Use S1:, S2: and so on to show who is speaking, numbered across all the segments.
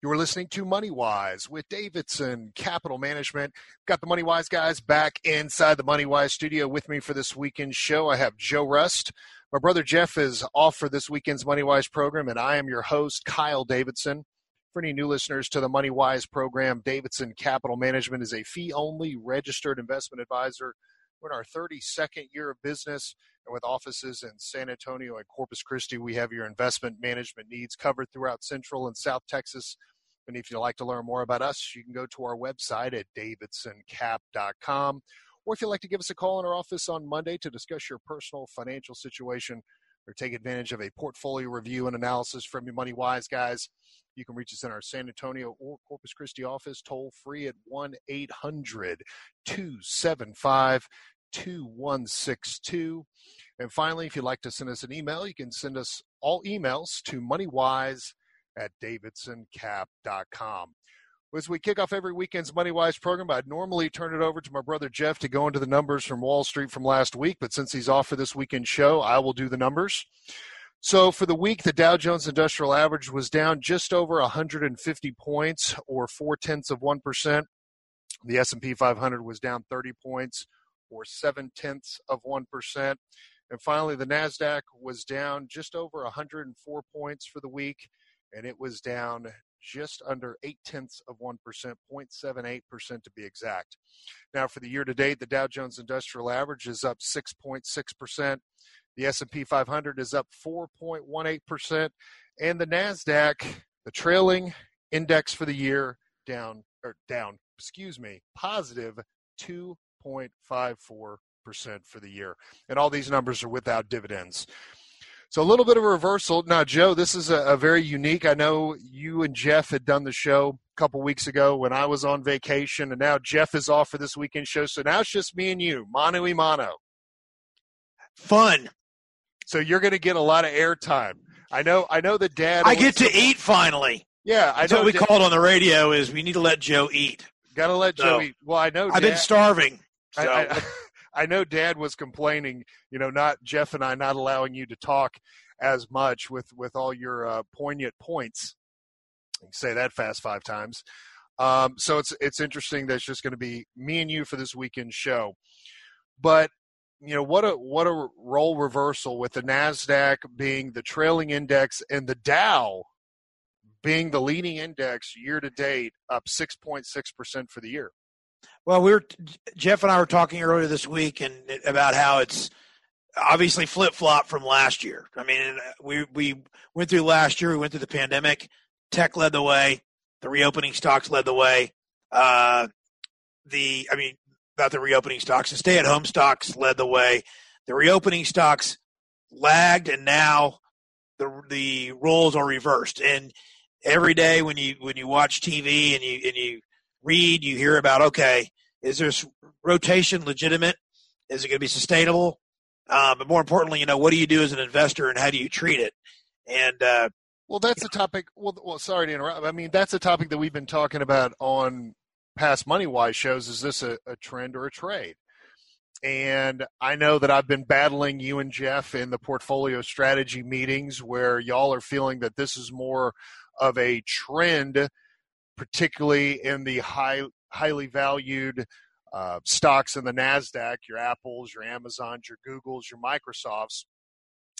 S1: You're listening to Money Wise with Davidson Capital Management. Got the Money Wise guys back inside the Money Wise studio with me for this weekend show. I have Joe Rust. My brother Jeff is off for this weekend's Money Wise program, and I am your host, Kyle Davidson. For any new listeners to the Money Wise program, Davidson Capital Management is a fee only registered investment advisor. We're in our 32nd year of business, and with offices in San Antonio and Corpus Christi, we have your investment management needs covered throughout Central and South Texas. And if you'd like to learn more about us, you can go to our website at davidsoncap.com. Or if you'd like to give us a call in our office on Monday to discuss your personal financial situation or take advantage of a portfolio review and analysis from your Money Wise guys, you can reach us in our San Antonio or Corpus Christi office toll free at 1 800 275 2162. And finally, if you'd like to send us an email, you can send us all emails to moneywise at davidsoncap.com. As we kick off every weekend's Money Wise program, I'd normally turn it over to my brother Jeff to go into the numbers from Wall Street from last week, but since he's off for this weekend show, I will do the numbers. So for the week, the Dow Jones Industrial Average was down just over 150 points, or four tenths of one percent. The S&P 500 was down 30 points, or seven tenths of one percent. And finally, the Nasdaq was down just over 104 points for the week and it was down just under eight tenths of 1%, 0.78% to be exact. Now, for the year to date, the Dow Jones Industrial Average is up 6.6%. The S&P 500 is up 4.18%, and the Nasdaq, the trailing index for the year, down or down, excuse me, positive 2.54% for the year. And all these numbers are without dividends. So a little bit of a reversal. Now, Joe, this is a, a, very unique. I know you and Jeff had done the show a couple weeks ago when I was on vacation, and now Jeff is off for this weekend show. So now it's just me and you, mano y mano.
S2: Fun.
S1: So you're going to get a lot of airtime. I know. I know the dad.
S2: I get to eat finally.
S1: Yeah, I
S2: That's
S1: know.
S2: what we
S1: dad,
S2: called on the radio is we need to let Joe eat.
S1: Got to let Joe eat. Well, I know.
S2: I've been starving. So.
S1: I, I, I know Dad was complaining, you know, not Jeff and I not allowing you to talk as much with with all your uh, poignant points. say that fast five times. Um, so it's it's interesting that it's just going to be me and you for this weekend show. But you know what a what a role reversal with the Nasdaq being the trailing index and the Dow being the leading index year to date, up 6.6% for the year.
S2: Well, we were Jeff and I were talking earlier this week and about how it's obviously flip flop from last year. I mean, we we went through last year. We went through the pandemic. Tech led the way. The reopening stocks led the way. Uh, the I mean, not the reopening stocks. The stay at home stocks led the way. The reopening stocks lagged, and now the the roles are reversed. And every day when you when you watch TV and you and you read, you hear about okay, is this rotation legitimate? Is it going to be sustainable? Uh, but more importantly, you know, what do you do as an investor and how do you treat it? And uh,
S1: well, that's a topic. Well, well, sorry to interrupt. I mean, that's a topic that we've been talking about on past Money Wise shows. Is this a, a trend or a trade? And I know that I've been battling you and Jeff in the portfolio strategy meetings where y'all are feeling that this is more of a trend, particularly in the high, highly valued uh, stocks in the NASDAQ, your Apples, your Amazons, your Googles, your Microsofts.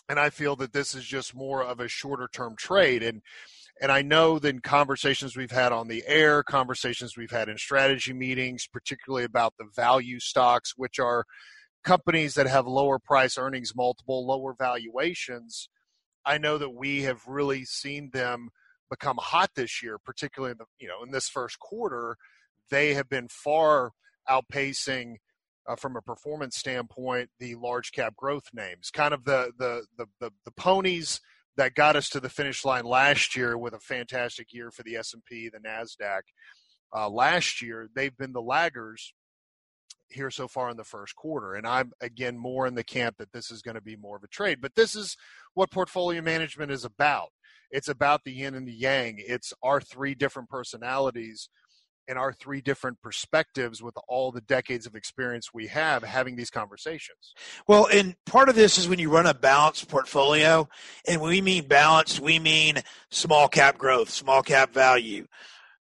S1: And I feel that this is just more of a shorter term trade. And and I know that conversations we've had on the air, conversations we've had in strategy meetings, particularly about the value stocks, which are companies that have lower price earnings multiple, lower valuations. I know that we have really seen them become hot this year, particularly in the you know in this first quarter. They have been far outpacing uh, from a performance standpoint the large cap growth names kind of the, the the the the, ponies that got us to the finish line last year with a fantastic year for the S&P the Nasdaq uh, last year they've been the laggers here so far in the first quarter. And I'm again more in the camp that this is going to be more of a trade. But this is what portfolio management is about. It's about the yin and the yang. It's our three different personalities and our three different perspectives with all the decades of experience we have having these conversations.
S2: Well, and part of this is when you run a balanced portfolio, and when we mean balanced, we mean small cap growth, small cap value,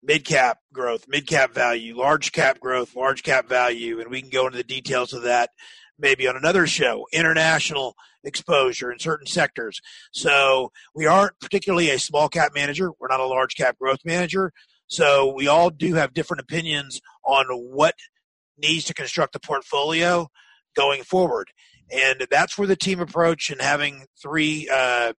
S2: mid cap growth, mid cap value, large cap growth, large cap value, and we can go into the details of that maybe on another show, international exposure in certain sectors. So we aren't particularly a small cap manager. We're not a large cap growth manager. So we all do have different opinions on what needs to construct the portfolio going forward. And that's where the team approach and having three uh,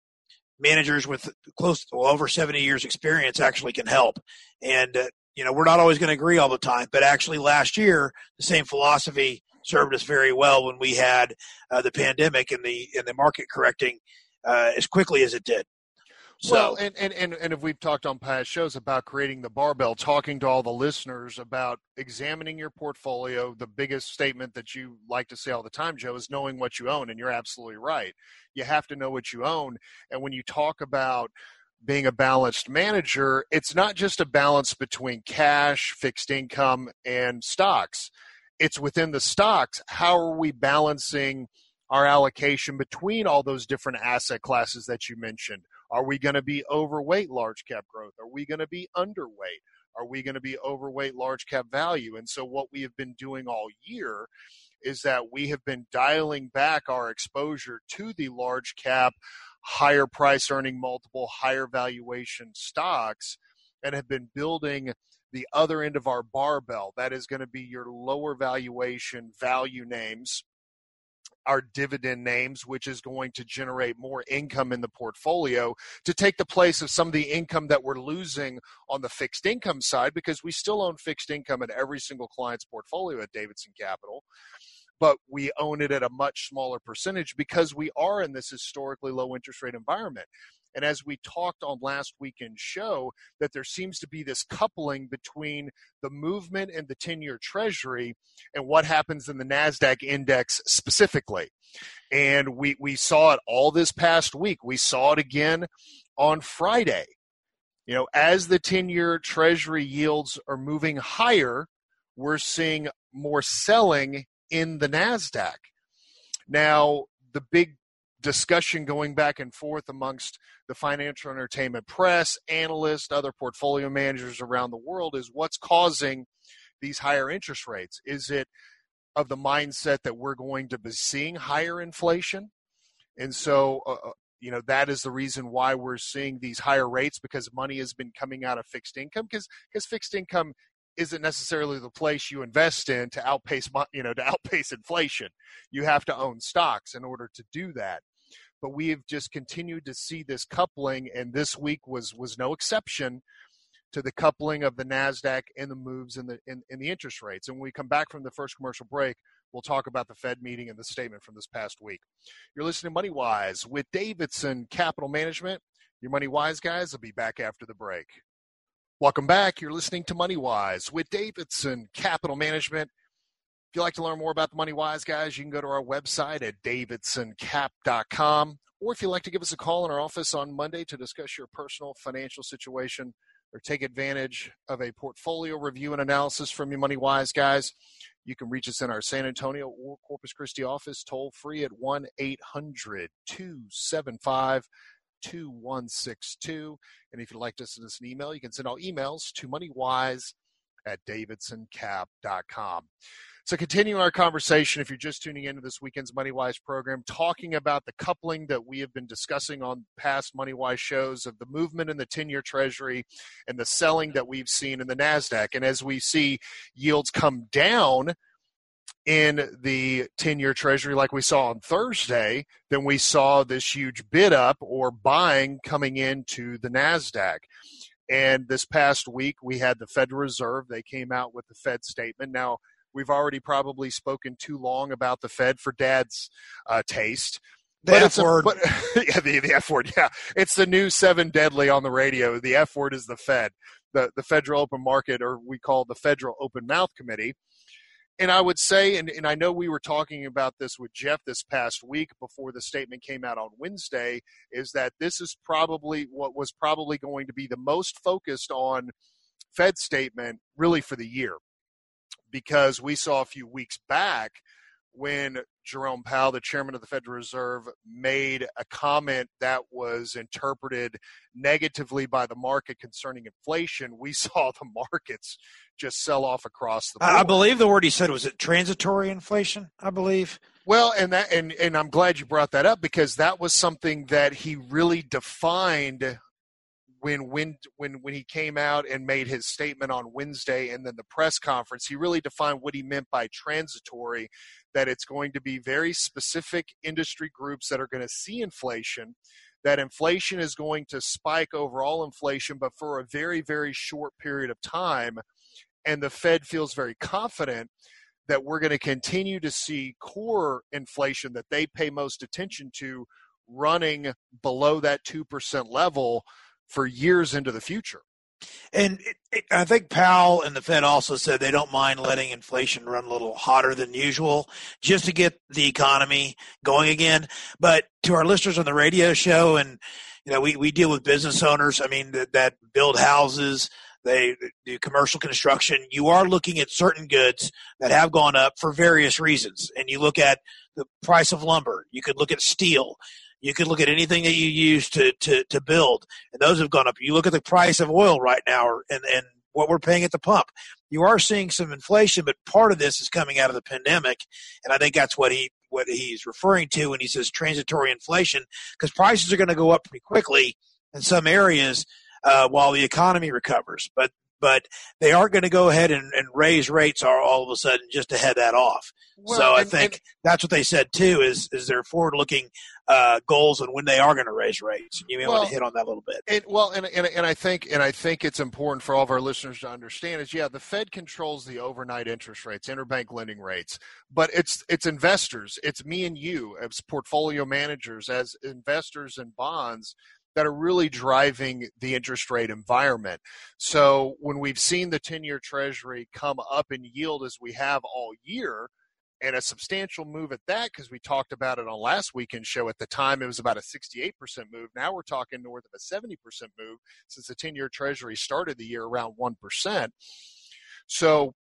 S2: managers with close to well, over 70 years experience actually can help. And, uh, you know, we're not always going to agree all the time, but actually last year, the same philosophy served us very well when we had uh, the pandemic and the and the market correcting uh, as quickly as it did.
S1: So, well, and, and, and, and if we've talked on past shows about creating the barbell, talking to all the listeners about examining your portfolio, the biggest statement that you like to say all the time, Joe, is knowing what you own. And you're absolutely right. You have to know what you own. And when you talk about being a balanced manager, it's not just a balance between cash, fixed income, and stocks it's within the stocks. How are we balancing our allocation between all those different asset classes that you mentioned? Are we going to be overweight large cap growth? Are we going to be underweight? Are we going to be overweight large cap value? And so, what we have been doing all year is that we have been dialing back our exposure to the large cap, higher price earning multiple, higher valuation stocks and have been building the other end of our barbell. That is going to be your lower valuation value names, our dividend names, which is going to generate more income in the portfolio to take the place of some of the income that we're losing on the fixed income side because we still own fixed income in every single client's portfolio at Davidson Capital. But we own it at a much smaller percentage because we are in this historically low interest rate environment. And as we talked on last weekend's show, that there seems to be this coupling between the movement in the 10 year treasury and what happens in the NASDAQ index specifically. And we, we saw it all this past week. We saw it again on Friday. You know, as the 10 year treasury yields are moving higher, we're seeing more selling in the NASDAQ. Now, the big discussion going back and forth amongst the financial entertainment press, analysts, other portfolio managers around the world is what's causing these higher interest rates? Is it of the mindset that we're going to be seeing higher inflation? And so, uh, uh you know, that is the reason why we're seeing these higher rates because money has been coming out of fixed income because because fixed income isn't necessarily the place you invest in to outpace you know to outpace inflation. You have to own stocks in order to do that but we have just continued to see this coupling, and this week was was no exception to the coupling of the Nasdaq and the moves in the in, in the interest rates. And when we come back from the first commercial break, we'll talk about the Fed meeting and the statement from this past week. You're listening to Money Wise with Davidson Capital Management. Your Money Wise guys will be back after the break. Welcome back. You're listening to Money Wise with Davidson Capital Management. If you'd like to learn more about the Money Wise guys, you can go to our website at davidsoncap.com. Or if you'd like to give us a call in our office on Monday to discuss your personal financial situation or take advantage of a portfolio review and analysis from your Money Wise guys, you can reach us in our San Antonio or Corpus Christi office toll free at 1 800 275 2162. And if you'd like to send us an email, you can send all emails to moneywise at davidsoncap.com. So, continuing our conversation, if you're just tuning into this weekend's MoneyWise program, talking about the coupling that we have been discussing on past MoneyWise shows of the movement in the 10 year Treasury and the selling that we've seen in the NASDAQ. And as we see yields come down, in the 10 year treasury like we saw on Thursday, then we saw this huge bid up or buying coming into the NASDAQ. And this past week, we had the Federal Reserve. They came out with the Fed statement. Now, We've already probably spoken too long about the Fed for Dad's uh, taste.
S2: The but F word.
S1: But, yeah, the, the F word. Yeah, it's the new seven deadly on the radio. The F word is the Fed, the the Federal Open Market, or we call the Federal Open Mouth Committee. And I would say, and, and I know we were talking about this with Jeff this past week before the statement came out on Wednesday, is that this is probably what was probably going to be the most focused on Fed statement really for the year. Because we saw a few weeks back when Jerome Powell, the chairman of the Federal Reserve, made a comment that was interpreted negatively by the market concerning inflation, we saw the markets just sell off across the board.
S2: I believe the word he said was it transitory inflation, I believe.
S1: Well, and that and and I'm glad you brought that up because that was something that he really defined when when when when he came out and made his statement on Wednesday and then the press conference, he really defined what he meant by transitory that it's going to be very specific industry groups that are going to see inflation that inflation is going to spike overall inflation but for a very very short period of time. And the Fed feels very confident that we're going to continue to see core inflation that they pay most attention to running below that 2% level for years into the future.
S2: And it, it, I think Powell and the Fed also said they don't mind letting inflation run a little hotter than usual just to get the economy going again. But to our listeners on the radio show, and you know, we, we deal with business owners. I mean, that, that build houses, they do commercial construction. You are looking at certain goods that have gone up for various reasons. And you look at the price of lumber. You could look at steel. You could look at anything that you use to, to, to build, and those have gone up. You look at the price of oil right now and, and what we're paying at the pump. You are seeing some inflation, but part of this is coming out of the pandemic, and I think that's what he what he's referring to when he says transitory inflation, because prices are going to go up pretty quickly in some areas uh, while the economy recovers. But but they aren't going to go ahead and, and raise rates all, all, of a sudden just to head that off. Well, so I think and, that's what they said too is is their forward looking uh, goals and when they are going to raise rates. You may well, want to hit on that a little bit.
S1: And, well, and, and and I think and I think it's important for all of our listeners to understand is yeah, the Fed controls the overnight interest rates, interbank lending rates, but it's it's investors, it's me and you as portfolio managers, as investors in bonds that are really driving the interest rate environment. So when we've seen the 10 year treasury come up in yield as we have all year, and a substantial move at that because we talked about it on last weekend show at the time it was about a 68% move now we're talking north of a 70% move since the 10 year treasury started the year around 1% so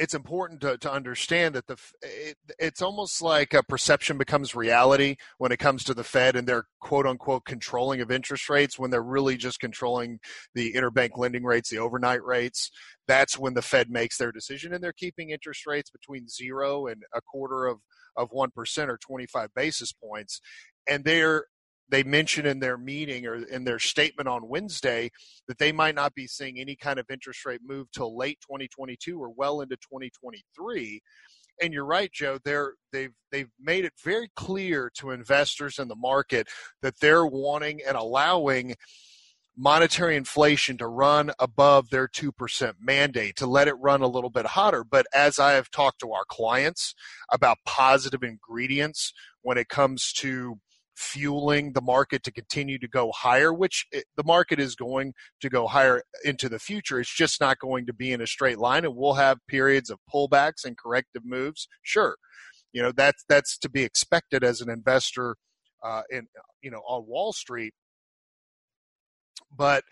S1: it's important to, to understand that the it, it's almost like a perception becomes reality when it comes to the Fed and their quote unquote controlling of interest rates when they're really just controlling the interbank lending rates, the overnight rates. That's when the Fed makes their decision, and they're keeping interest rates between zero and a quarter of of one percent or twenty five basis points, and they're they mentioned in their meeting or in their statement on Wednesday that they might not be seeing any kind of interest rate move till late 2022 or well into 2023. And you're right, Joe. They're they've they've made it very clear to investors in the market that they're wanting and allowing monetary inflation to run above their 2% mandate, to let it run a little bit hotter. But as I have talked to our clients about positive ingredients when it comes to fueling the market to continue to go higher, which it, the market is going to go higher into the future. It's just not going to be in a straight line, and we'll have periods of pullbacks and corrective moves. Sure, you know that's that's to be expected as an investor uh, in you know on Wall Street. But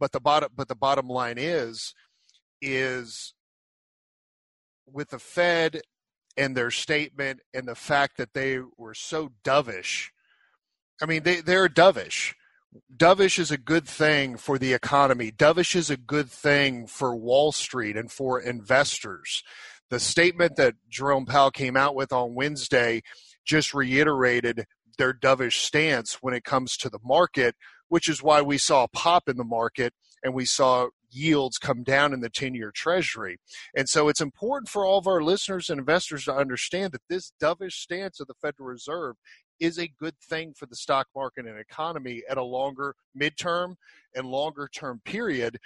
S1: but the bottom but the bottom line is is with the Fed and their statement and the fact that they were so dovish I mean, they, they're dovish. Dovish is a good thing for the economy. Dovish is a good thing for Wall Street and for investors. The statement that Jerome Powell came out with on Wednesday just reiterated their dovish stance when it comes to the market, which is why we saw a pop in the market and we saw yields come down in the 10 year treasury. And so it's important for all of our listeners and investors to understand that this dovish stance of the Federal Reserve is a good thing for the stock market and economy at a longer midterm and longer term period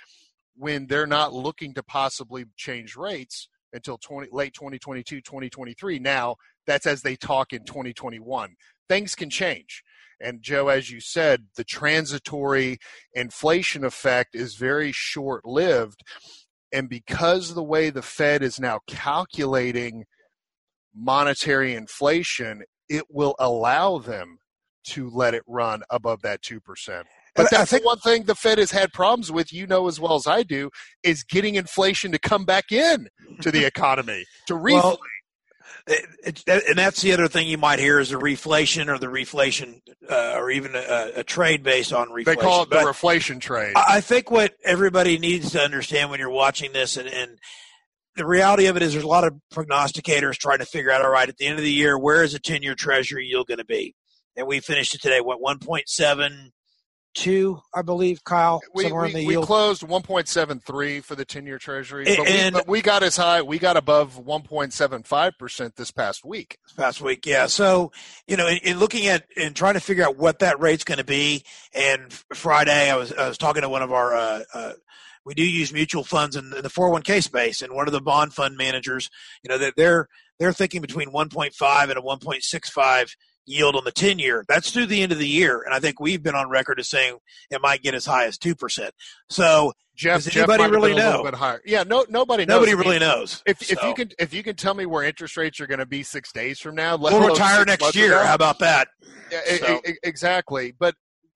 S1: when they're not looking to possibly change rates until 20, late 2022 2023 now that's as they talk in 2021 things can change. And joe as you said the transitory inflation effect is very short lived And because the way the Fed is now calculating monetary inflation, it will allow them to let it run above that 2%. But that's think, the one thing the Fed has had problems with, you know as well as I do, is getting inflation to come back in to the economy, to reflate. Well,
S2: it, it, and that's the other thing you might hear is a reflation or the reflation uh, or even a, a, trade based on reflation.
S1: They call it the but reflation trade.
S2: I think what everybody needs to understand when you're watching this and, and the reality of it is there's a lot of prognosticators trying to figure out all right at the end of the year where is a 10 year treasury yield going to be and we finished it today what 1.7 two, I believe, Kyle.
S1: We, somewhere we, in the we closed 1.73 for the 10-year Treasury, but, and, we, but we got as high. We got above 1.75 percent this past week.
S2: This past week, yeah. So you know, in, in looking at and trying to figure out what that rate's going to be, and Friday I was I was talking to one of our. Uh, uh, we do use mutual funds in, in the 401k space, and one of the bond fund managers, you know, that they're they're thinking between 1.5 and a 1.65 yield on the 10 year. That's through the end of the year. And I think we've been on record as saying it might get as high as 2%. So Jeff, does anybody Jeff really know?
S1: Yeah, no, nobody knows.
S2: Nobody really knows.
S1: If, so. if you can, if you can tell me where interest rates are going to be six days from now,
S2: we'll retire next year. Ago, How about that?
S1: Yeah, so. exactly. But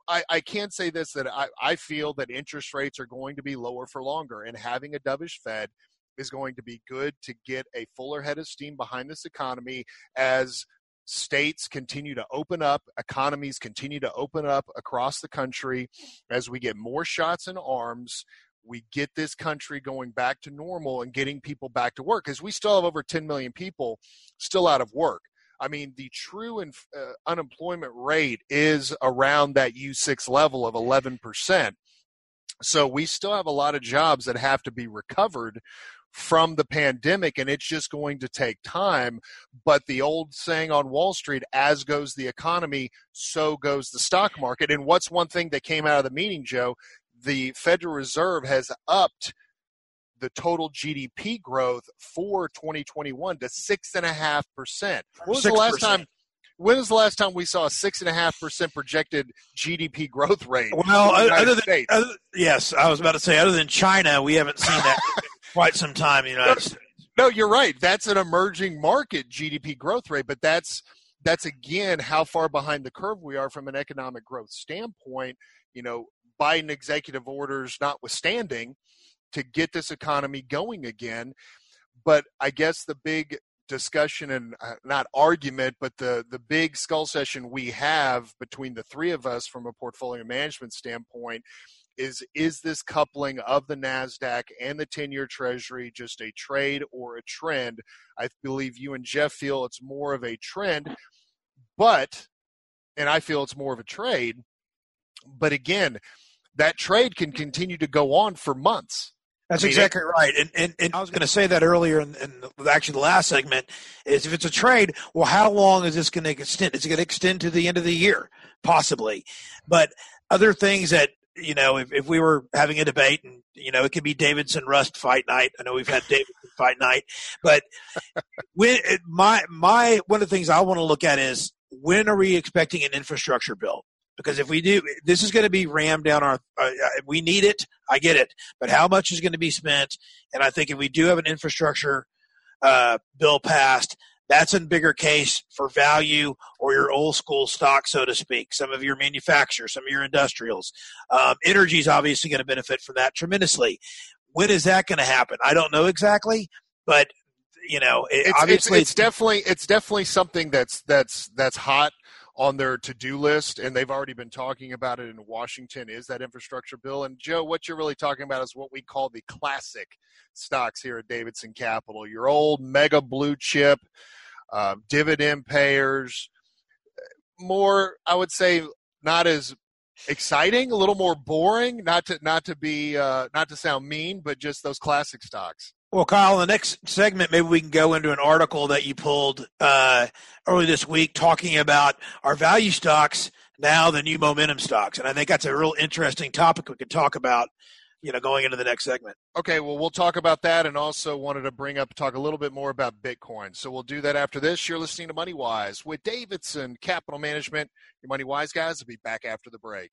S1: I, I can say this that I, I feel that interest rates are going to be lower for longer, and having a dovish Fed is going to be good to get a fuller head of steam behind this economy as states continue to open up, economies continue to open up across the country as we get more shots in arms. We get this country going back to normal and getting people back to work because we still have over 10 million people still out of work. I mean, the true inf- uh, unemployment rate is around that U6 level of 11%. So we still have a lot of jobs that have to be recovered from the pandemic and it's just going to take time. But the old saying on wall street as goes the economy so goes the stock market. And what's one thing that came out of the meeting joe? The federal reserve has upped the total gdp growth for 2021 to six and a half percent what was 6%. the last time when was the last time we saw a six and a half percent projected GDP growth rate?
S2: Well, other than, other, yes, I was about to say, other than China, we haven't seen that quite some time in the United States.
S1: No, you're right. That's an emerging market GDP growth rate, but that's that's again how far behind the curve we are from an economic growth standpoint. You know, Biden executive orders notwithstanding, to get this economy going again. But I guess the big discussion and uh, not argument, but the the big skull session we have between the three of us from a portfolio management standpoint is is this coupling of the Nasdaq and the 10-year treasury just a trade or a trend? I believe you and Jeff feel it's more of a trend, but and I feel it's more of a trade. But again, that trade can continue to go on for months.
S2: That's I mean, exactly it, right. And, and, and I was going to say that earlier in, in the, actually the last segment is if it's a trade, well, how long is this going to extend? Is it going to extend to the end of the year? Possibly. But other things that you know, if, if we were having a debate and, you know, it could be Davidson Rust fight night. I know we've had Davidson fight night, but when my, my, one of the things I want to look at is when are we expecting an infrastructure bill? Because if we do, this is going to be rammed down our, uh, uh, we need it. I get it, but how much is going to be spent? And I think if we do have an infrastructure, uh, bill passed, that's a bigger case for value or your old school stock, so to speak. Some of your manufacturers, some of your industrials. Um, energy is obviously going to benefit from that tremendously. When is that going to happen? I don't know exactly, but you know, it,
S1: it's,
S2: obviously,
S1: it's, it's definitely it's definitely something that's that's that's hot on their to-do list and they've already been talking about it in Washington is that infrastructure bill? And Joe what you're really talking about is what we call the classic stocks here at Davidson Capital. Your old mega blue chip uh, dividend payers more I would say not as exciting a little more boring not to not to be uh, not to sound mean but just those classic stocks
S2: well, Kyle, in the next segment, maybe we can go into an article that you pulled uh, early this week talking about our value stocks now the new momentum stocks, and I think that's a real interesting topic we could talk about. You know, going into the next segment.
S1: Okay, well, we'll talk about that, and also wanted to bring up talk a little bit more about Bitcoin. So we'll do that after this. You're listening to Money Wise with Davidson Capital Management. Your Money Wise guys will be back after the break.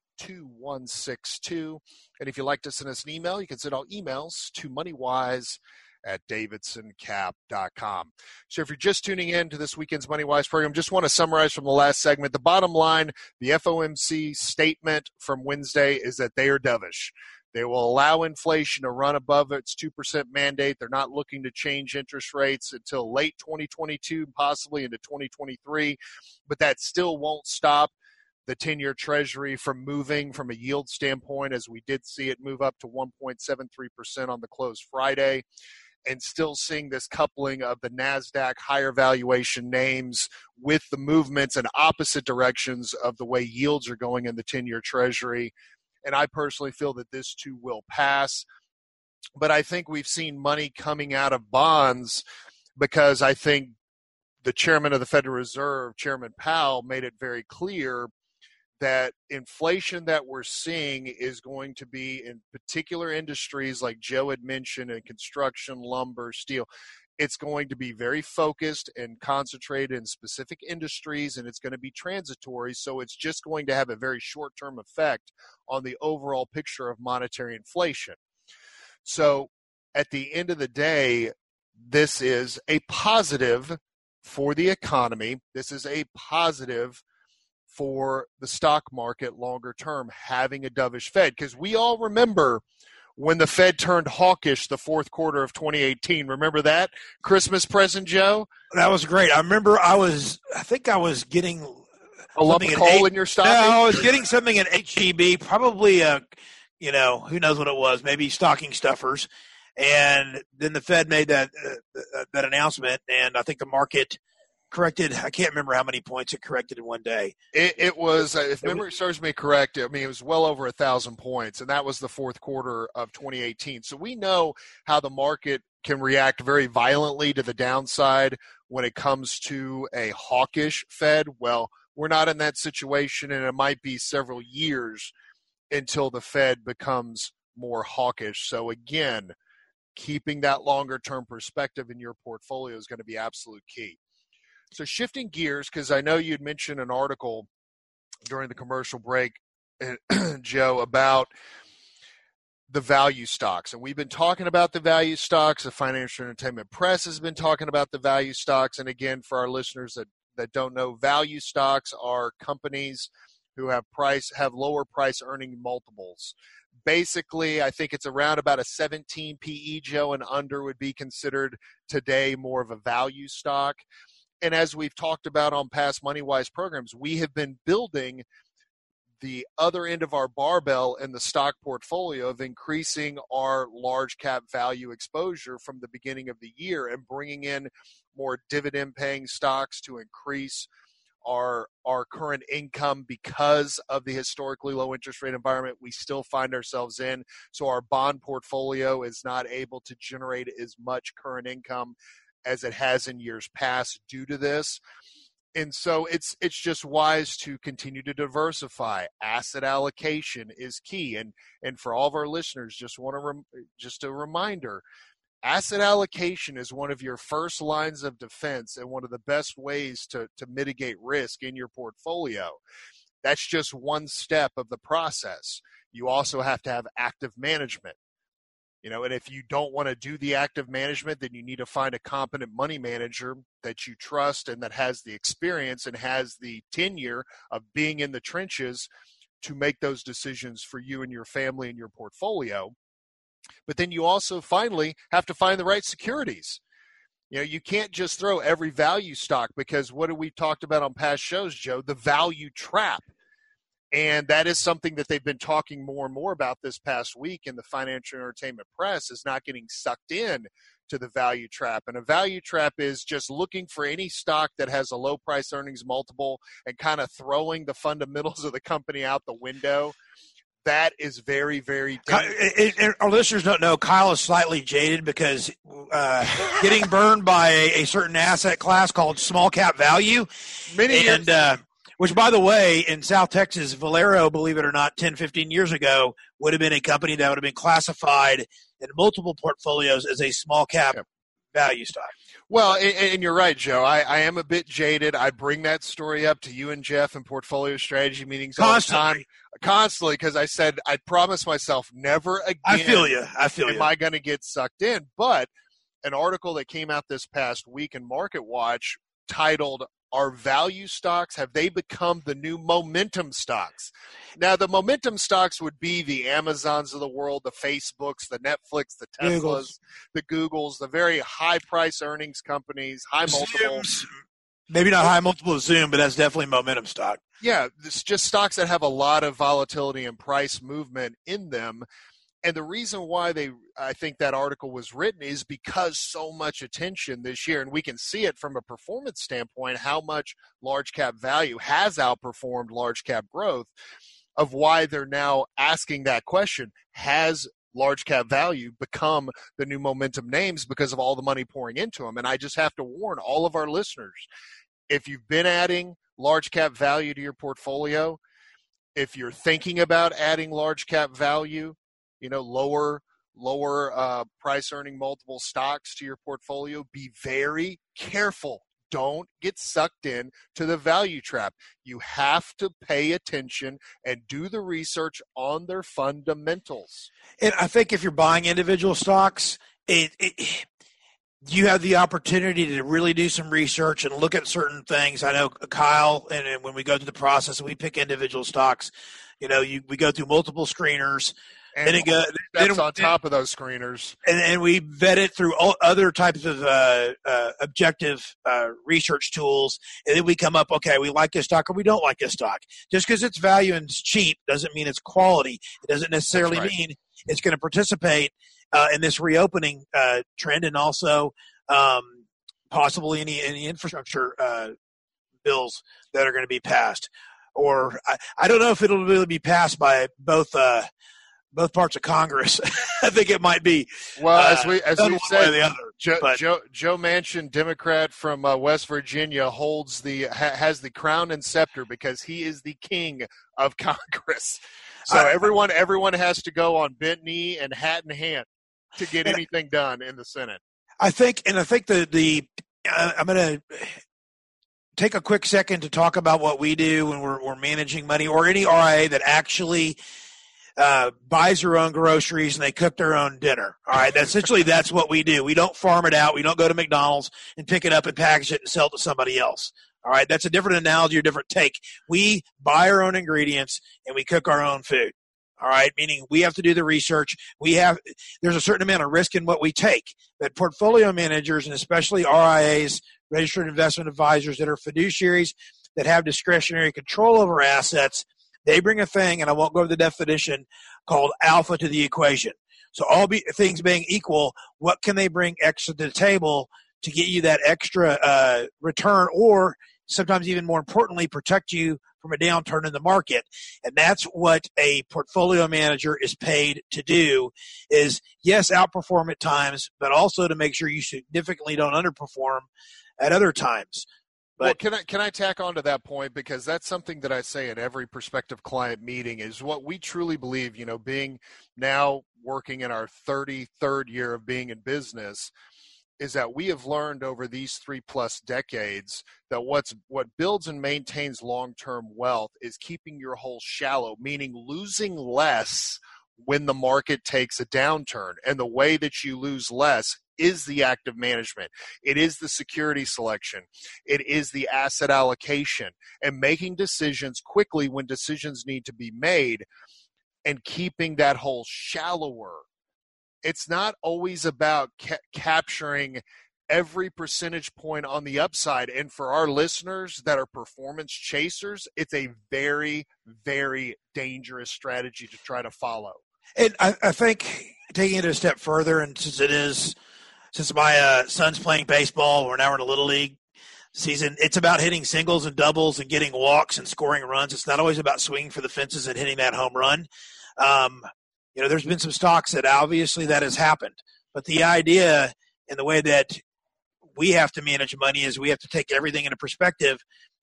S1: 2162. And if you'd like to send us an email, you can send all emails to moneywise at davidsoncap.com. So if you're just tuning in to this weekend's MoneyWise program, just want to summarize from the last segment. The bottom line, the FOMC statement from Wednesday is that they are dovish. They will allow inflation to run above its 2% mandate. They're not looking to change interest rates until late 2022, possibly into 2023, but that still won't stop the 10 year treasury from moving from a yield standpoint, as we did see it move up to 1.73% on the close Friday, and still seeing this coupling of the NASDAQ higher valuation names with the movements in opposite directions of the way yields are going in the 10 year treasury. And I personally feel that this too will pass. But I think we've seen money coming out of bonds because I think the chairman of the Federal Reserve, Chairman Powell, made it very clear that inflation that we're seeing is going to be in particular industries like Joe had mentioned in construction, lumber, steel. It's going to be very focused and concentrated in specific industries and it's going to be transitory. So it's just going to have a very short term effect on the overall picture of monetary inflation. So at the end of the day, this is a positive for the economy. This is a positive for the stock market longer term having a dovish Fed because we all remember when the Fed turned hawkish the fourth quarter of 2018. Remember that Christmas present, Joe?
S2: That was great. I remember I was, I think I was getting
S1: a lump of coal in your stock. No,
S2: I was getting something at HEB, probably a, you know, who knows what it was, maybe stocking stuffers. And then the Fed made that uh, that announcement, and I think the market corrected. I can't remember how many points it corrected in one day.
S1: It, it was, uh, if memory serves me correct, I mean, it was well over a thousand points, and that was the fourth quarter of 2018. So we know how the market can react very violently to the downside when it comes to a hawkish Fed. Well, we're not in that situation, and it might be several years until the Fed becomes more hawkish. So again, keeping that longer term perspective in your portfolio is going to be absolute key. So shifting gears, because I know you'd mentioned an article during the commercial break, eh, Joe, about the value stocks. And we've been talking about the value stocks. The Financial Entertainment Press has been talking about the value stocks. And again, for our listeners that, that don't know, value stocks are companies who have price have lower price earning multiples. Basically, I think it's around about a 17 PE, Joe, and under would be considered today more of a value stock and as we've talked about on past MoneyWise programs, we have been building the other end of our barbell in the stock portfolio of increasing our large cap value exposure from the beginning of the year and bringing in more dividend paying stocks to increase our our current income because of the historically low interest rate environment we still find ourselves in. So our bond portfolio is not able to generate as much current income as it has in years past due to this. And so it's it's just wise to continue to diversify. Asset allocation is key. And and for all of our listeners just want to rem, just a reminder asset allocation is one of your first lines of defense and one of the best ways to to mitigate risk in your portfolio. That's just one step of the process. You also have to have active management you know and if you don't want to do the active management then you need to find a competent money manager that you trust and that has the experience and has the tenure of being in the trenches to make those decisions for you and your family and your portfolio. But then you also finally have to find the right securities. You know you can't just throw every value stock because what have we talked about on past shows joe? The value trap and that is something that they've been talking more and more about this past week in the financial entertainment press is not getting sucked in to the value trap. And a value trap is just looking for any stock that has a low price earnings multiple and kind of throwing the fundamentals of the company out the window. that is very, very
S2: it, it, our listeners don't know Kyle is slightly jaded because uh, getting burned by a, a, certain asset class called small cap value.
S1: Many
S2: and, uh, which, by the way, in South Texas, Valero, believe it or not, 10, 15 years ago, would have been a company that would have been classified in multiple portfolios as a small cap value stock.
S1: Well, and, and you're right, Joe. I, I, am a bit jaded. I bring that story up to you and Jeff in portfolio strategy meetings
S2: constantly.
S1: all the time, constantly, because I said I promised myself never again.
S2: I feel you. I feel
S1: am
S2: you.
S1: I going to get sucked in? But an article that came out this past week in Market Watch titled are value stocks? Have they become the new momentum stocks? Now the momentum stocks would be the amazons of the world the facebooks the netflix the teslas googles. the googles the very high price earnings companies high multiples
S2: maybe not high multiple zoom but that's definitely momentum stock.
S1: Yeah it's just stocks that have a lot of volatility and price movement in them and the reason why they i think that article was written is because so much attention this year and we can see it from a performance standpoint how much large cap value has outperformed large cap growth of why they're now asking that question. Has large cap value become the new momentum names because of all the money pouring into them and i just have to warn all of our listeners if you've been adding large cap value to your portfolio if you're thinking about adding large cap value you know lower lower uh, price earning multiple stocks to your portfolio be very careful don't get sucked in to the value trap you have to pay attention and do the research on their fundamentals
S2: and i think if you're buying individual stocks it, it you have the opportunity to really do some research and look at certain things. I know Kyle, and, and when we go through the process and we pick individual stocks, you know, you, we go through multiple screeners.
S1: And then it goes then, on top of those screeners,
S2: and, and we vet it through all other types of uh, uh, objective uh, research tools, and then we come up. Okay, we like this stock or we don't like this stock. Just because it's value and it's cheap doesn't mean it's quality. It doesn't necessarily right. mean it's going to participate uh, in this reopening uh, trend, and also um, possibly any any infrastructure uh, bills that are going to be passed. Or I, I, don't know if it'll really be passed by both both parts of Congress. I think it might be.
S1: Well, uh, as we as we said, the other, Joe, but, Joe, Joe Manchin, Democrat from uh, West Virginia, holds the ha, has the crown and scepter because he is the king of Congress. So I, everyone everyone has to go on bent knee and hat in hand to get anything done in the Senate.
S2: I think, and I think the the uh, I'm going to take a quick second to talk about what we do when we're, we're managing money or any RIA that actually uh, buys their own groceries and they cook their own dinner. All right. Essentially, that's what we do. We don't farm it out. We don't go to McDonald's and pick it up and package it and sell it to somebody else. All right. That's a different analogy or different take. We buy our own ingredients and we cook our own food. All right. Meaning we have to do the research. We have, there's a certain amount of risk in what we take. But portfolio managers and especially RIAs, registered investment advisors that are fiduciaries that have discretionary control over assets they bring a thing, and I won't go to the definition, called alpha to the equation. So all be, things being equal, what can they bring extra to the table to get you that extra uh, return, or sometimes even more importantly, protect you from a downturn in the market? And that's what a portfolio manager is paid to do. Is yes, outperform at times, but also to make sure you significantly don't underperform at other times.
S1: But well, can I can I tack on to that point because that's something that I say at every prospective client meeting is what we truly believe. You know, being now working in our 33rd year of being in business, is that we have learned over these three plus decades that what's what builds and maintains long-term wealth is keeping your hole shallow meaning losing less when the market takes a downturn and the way that you lose less is the active management. It is the security selection. It is the asset allocation and making decisions quickly when decisions need to be made and keeping that hole shallower. It's not always about ca- capturing every percentage point on the upside. And for our listeners that are performance chasers, it's a very, very dangerous strategy to try to follow.
S2: And I, I think taking it a step further, and since it is since my uh, son's playing baseball, we're now in a little league season. It's about hitting singles and doubles and getting walks and scoring runs. It's not always about swinging for the fences and hitting that home run. Um, you know, there's been some stocks that obviously that has happened, but the idea and the way that we have to manage money is we have to take everything into perspective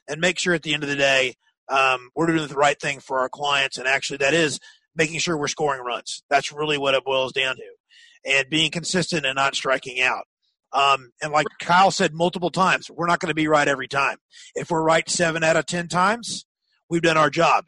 S2: and make sure at the end of the day um, we're doing the right thing for our clients. And actually, that is making sure we're scoring runs. That's really what it boils down to, and being consistent and not striking out. Um, and like Kyle said multiple times, we're not going to be right every time. If we're right seven out of ten times, we've done our job.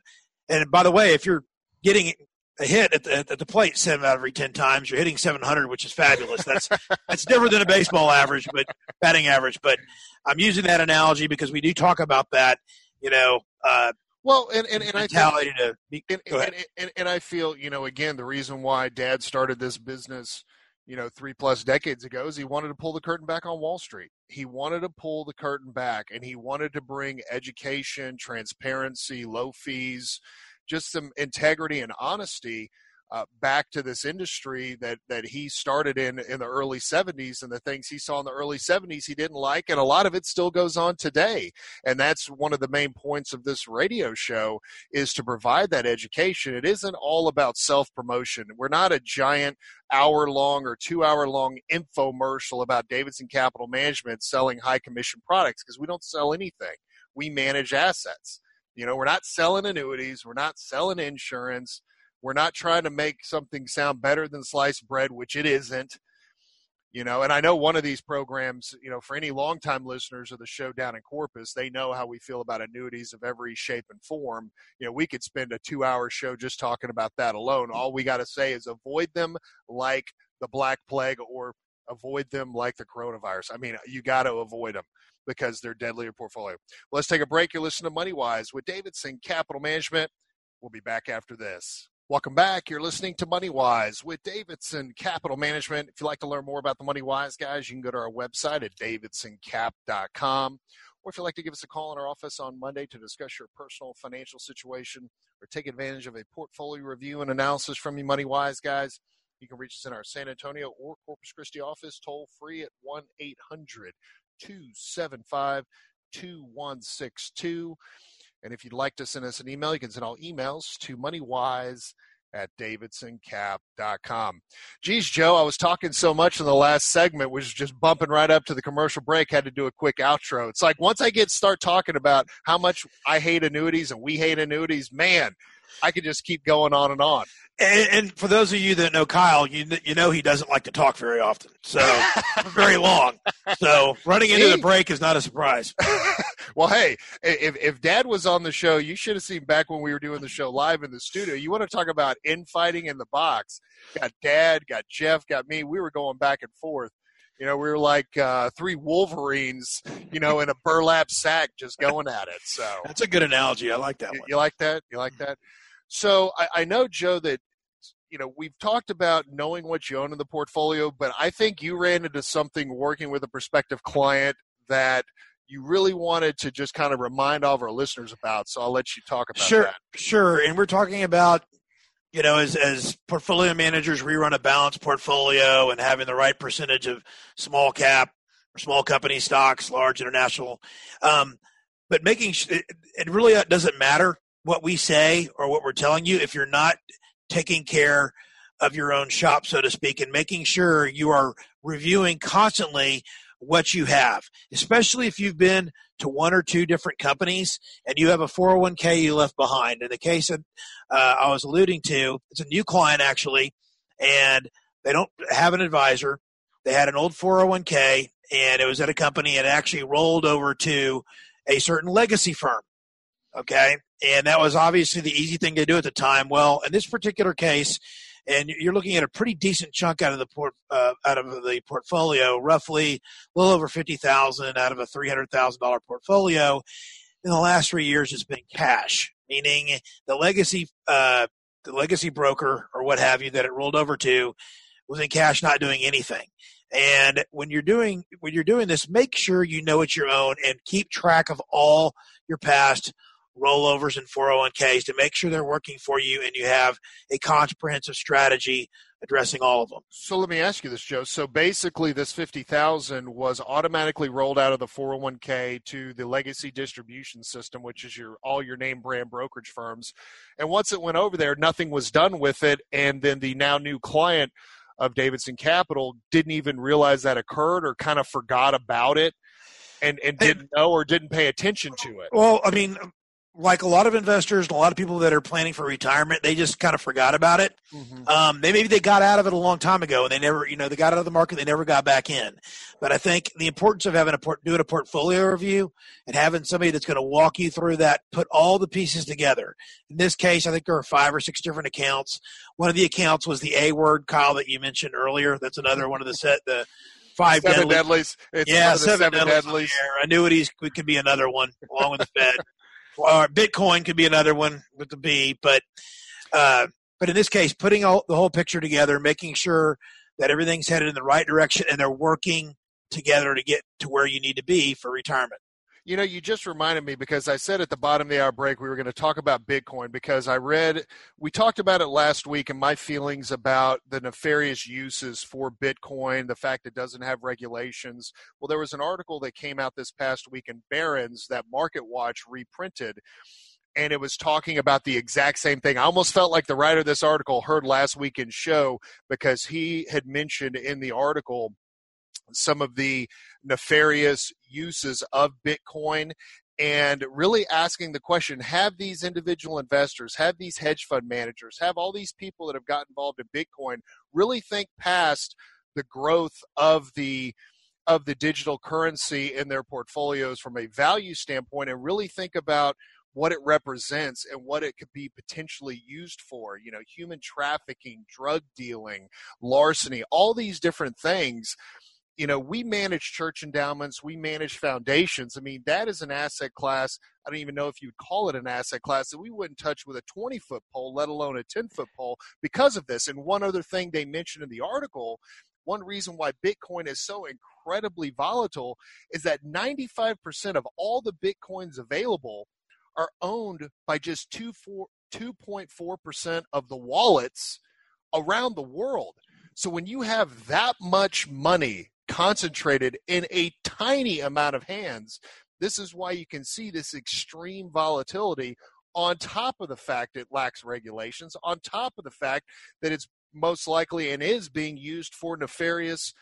S2: And by the way, if you're getting a hit at the, at the plate seven out of every ten times, you're hitting 700, which is fabulous. That's that's different than a baseball average, but batting average. But I'm using that analogy because we do talk about that. You know, uh,
S1: well, and and, and I
S2: think, to be,
S1: and, and, and, and I feel you know again the reason why Dad started this business you know, three plus decades ago is he wanted to pull the curtain back on Wall Street. He wanted to pull the curtain back and he wanted to bring education, transparency, low fees, just some integrity and honesty uh, back to this industry that that he started in in the early 70s and the things he saw in the early 70s he didn't like and a lot of it still goes on today. And that's one of the main points of this radio show is to provide that education. It isn't all about self promotion we're not a giant hour long or two hour long infomercial about Davidson Capital Management selling high commission products because we don't sell anything. We manage assets you know we're not selling annuities we're not selling insurance we're not trying to make something sound better than sliced bread, which it isn't. You know, and I know one of these programs, you know, for any longtime listeners of the show down in Corpus, they know how we feel about annuities of every shape and form. You know, we could spend a two hour show just talking about that alone. All we got to say is avoid them like the Black Plague or avoid them like the coronavirus. I mean, you got to avoid them because they're deadly portfolio. Well, let's take a break. You're listening to Money Wise with Davidson Capital Management. We'll be back after this. Welcome back. You're listening to Money Wise with Davidson Capital Management. If you'd like to learn more about the Money Wise guys, you can go to our website at davidsoncap.com. Or if you'd like to give us a call in our office on Monday to discuss your personal financial situation or take advantage of a portfolio review and analysis from you Money Wise guys, you can reach us in our San Antonio or Corpus Christi office toll free at 1 800 275 2162. And if you'd like to send us an email, you can send all emails to moneywise at davidsoncap.com. Geez, Joe, I was talking so much in the last segment, was just bumping right up to the commercial break, had to do a quick outro. It's like once I get start talking about how much I hate annuities and we hate annuities, man, I could just keep going on and on.
S2: And, and, for those of you that know Kyle, you you know he doesn't like to talk very often, so very long. So running into the break is not a surprise.
S1: well, hey, if if Dad was on the show, you should have seen back when we were doing the show live in the studio. You want to talk about infighting in the box? Got Dad, got Jeff, got me. We were going back and forth. You know, we were like uh, three Wolverines, you know, in a burlap sack, just going at it. So
S2: that's a good analogy. I like that.
S1: You,
S2: one.
S1: you like that? You like that? So I, I know, Joe, that you know, we've talked about knowing what you own in the portfolio, but I think you ran into something working with a prospective client that you really wanted to just kind of remind all of our listeners about. So I'll let you talk about
S2: sure,
S1: that.
S2: Sure. And we're talking about, you know, as, as portfolio managers, we run a balanced portfolio and having the right percentage of small cap or small company stocks, large international. Um, but making it, it really doesn't matter what we say or what we're telling you if you're not taking care of your own shop, so to speak, and making sure you are reviewing constantly what you have, especially if you've been to one or two different companies and you have a 401k you left behind. In the case that uh, I was alluding to, it's a new client actually, and they don't have an advisor. They had an old 401k and it was at a company and actually rolled over to a certain legacy firm. Okay. And that was obviously the easy thing to do at the time. Well, in this particular case, and you're looking at a pretty decent chunk out of the port, uh, out of the portfolio, roughly a little over fifty thousand out of a three hundred thousand dollar portfolio. In the last three years, it's been cash, meaning the legacy, uh, the legacy broker or what have you that it rolled over to was in cash, not doing anything. And when you're doing when you're doing this, make sure you know it's your own and keep track of all your past rollovers and 401ks to make sure they're working for you and you have a comprehensive strategy addressing all of them.
S1: So let me ask you this, Joe. So basically, this fifty thousand was automatically rolled out of the 401k to the legacy distribution system, which is your all your name brand brokerage firms. And once it went over there, nothing was done with it, and then the now new client of Davidson Capital didn't even realize that occurred or kind of forgot about it and, and didn't know or didn't pay attention to it.
S2: Well, I mean, like a lot of investors and a lot of people that are planning for retirement, they just kind of forgot about it. Mm-hmm. Um, they maybe they got out of it a long time ago, and they never, you know, they got out of the market, they never got back in. But I think the importance of having a port, doing a portfolio review and having somebody that's going to walk you through that, put all the pieces together. In this case, I think there are five or six different accounts. One of the accounts was the A word, Kyle, that you mentioned earlier. That's another one of the set the five
S1: seven
S2: deadlies.
S1: deadlies. It's
S2: yeah,
S1: seven,
S2: seven deadlies. deadlies. Annuities could be another one, along with the Fed or Bitcoin could be another one with the B, but uh, but in this case, putting all, the whole picture together, making sure that everything's headed in the right direction and they're working together to get to where you need to be for retirement.
S1: You know, you just reminded me because I said at the bottom of the hour break we were going to talk about Bitcoin because I read, we talked about it last week and my feelings about the nefarious uses for Bitcoin, the fact it doesn't have regulations. Well, there was an article that came out this past week in Barron's that Market Watch reprinted and it was talking about the exact same thing. I almost felt like the writer of this article heard last weekend's show because he had mentioned in the article some of the nefarious uses of Bitcoin and really asking the question have these individual investors, have these hedge fund managers, have all these people that have got involved in Bitcoin really think past the growth of the of the digital currency in their portfolios from a value standpoint and really think about what it represents and what it could be potentially used for you know human trafficking drug dealing larceny all these different things you know, we manage church endowments, we manage foundations. I mean, that is an asset class. I don't even know if you'd call it an asset class that we wouldn't touch with a 20 foot pole, let alone a 10 foot pole because of this. And one other thing they mentioned in the article one reason why Bitcoin is so incredibly volatile is that 95% of all the Bitcoins available are owned by just 2.4% of the wallets around the world. So when you have that much money concentrated in a tiny amount of hands. This is why you can see this extreme volatility on top of the fact it lacks regulations, on top of the fact that it's most likely and is being used for nefarious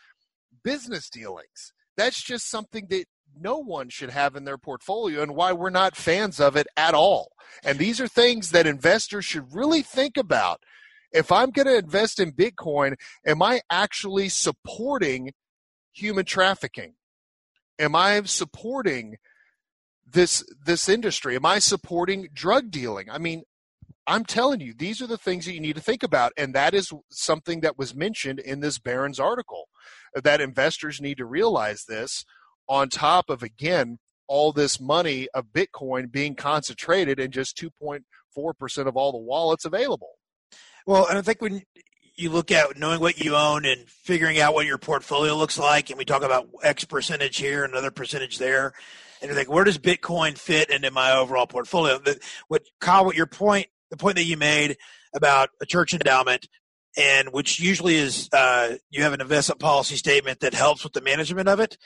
S1: business dealings. That's just something that no one should have in their portfolio and why we're not fans of it at all. And these are things that investors should really think about. If I'm going to invest in Bitcoin, am I actually supporting human trafficking? Am I supporting this this industry? Am I supporting drug dealing? I mean, I'm telling you, these are the things that you need to think about, and that is something that was mentioned in this Barron's article. That investors need to realize this. On top of again all this money of Bitcoin being concentrated in just 2.4 percent of all the wallets available.
S2: Well, and I think when you look at knowing what you own and figuring out what your portfolio looks like, and we talk about X percentage here, and another percentage there, and you think, where does Bitcoin fit into my overall portfolio? The, what Kyle, what your point, the point that you made about a church endowment, and which usually is uh, you have an investment policy statement that helps with the management of it.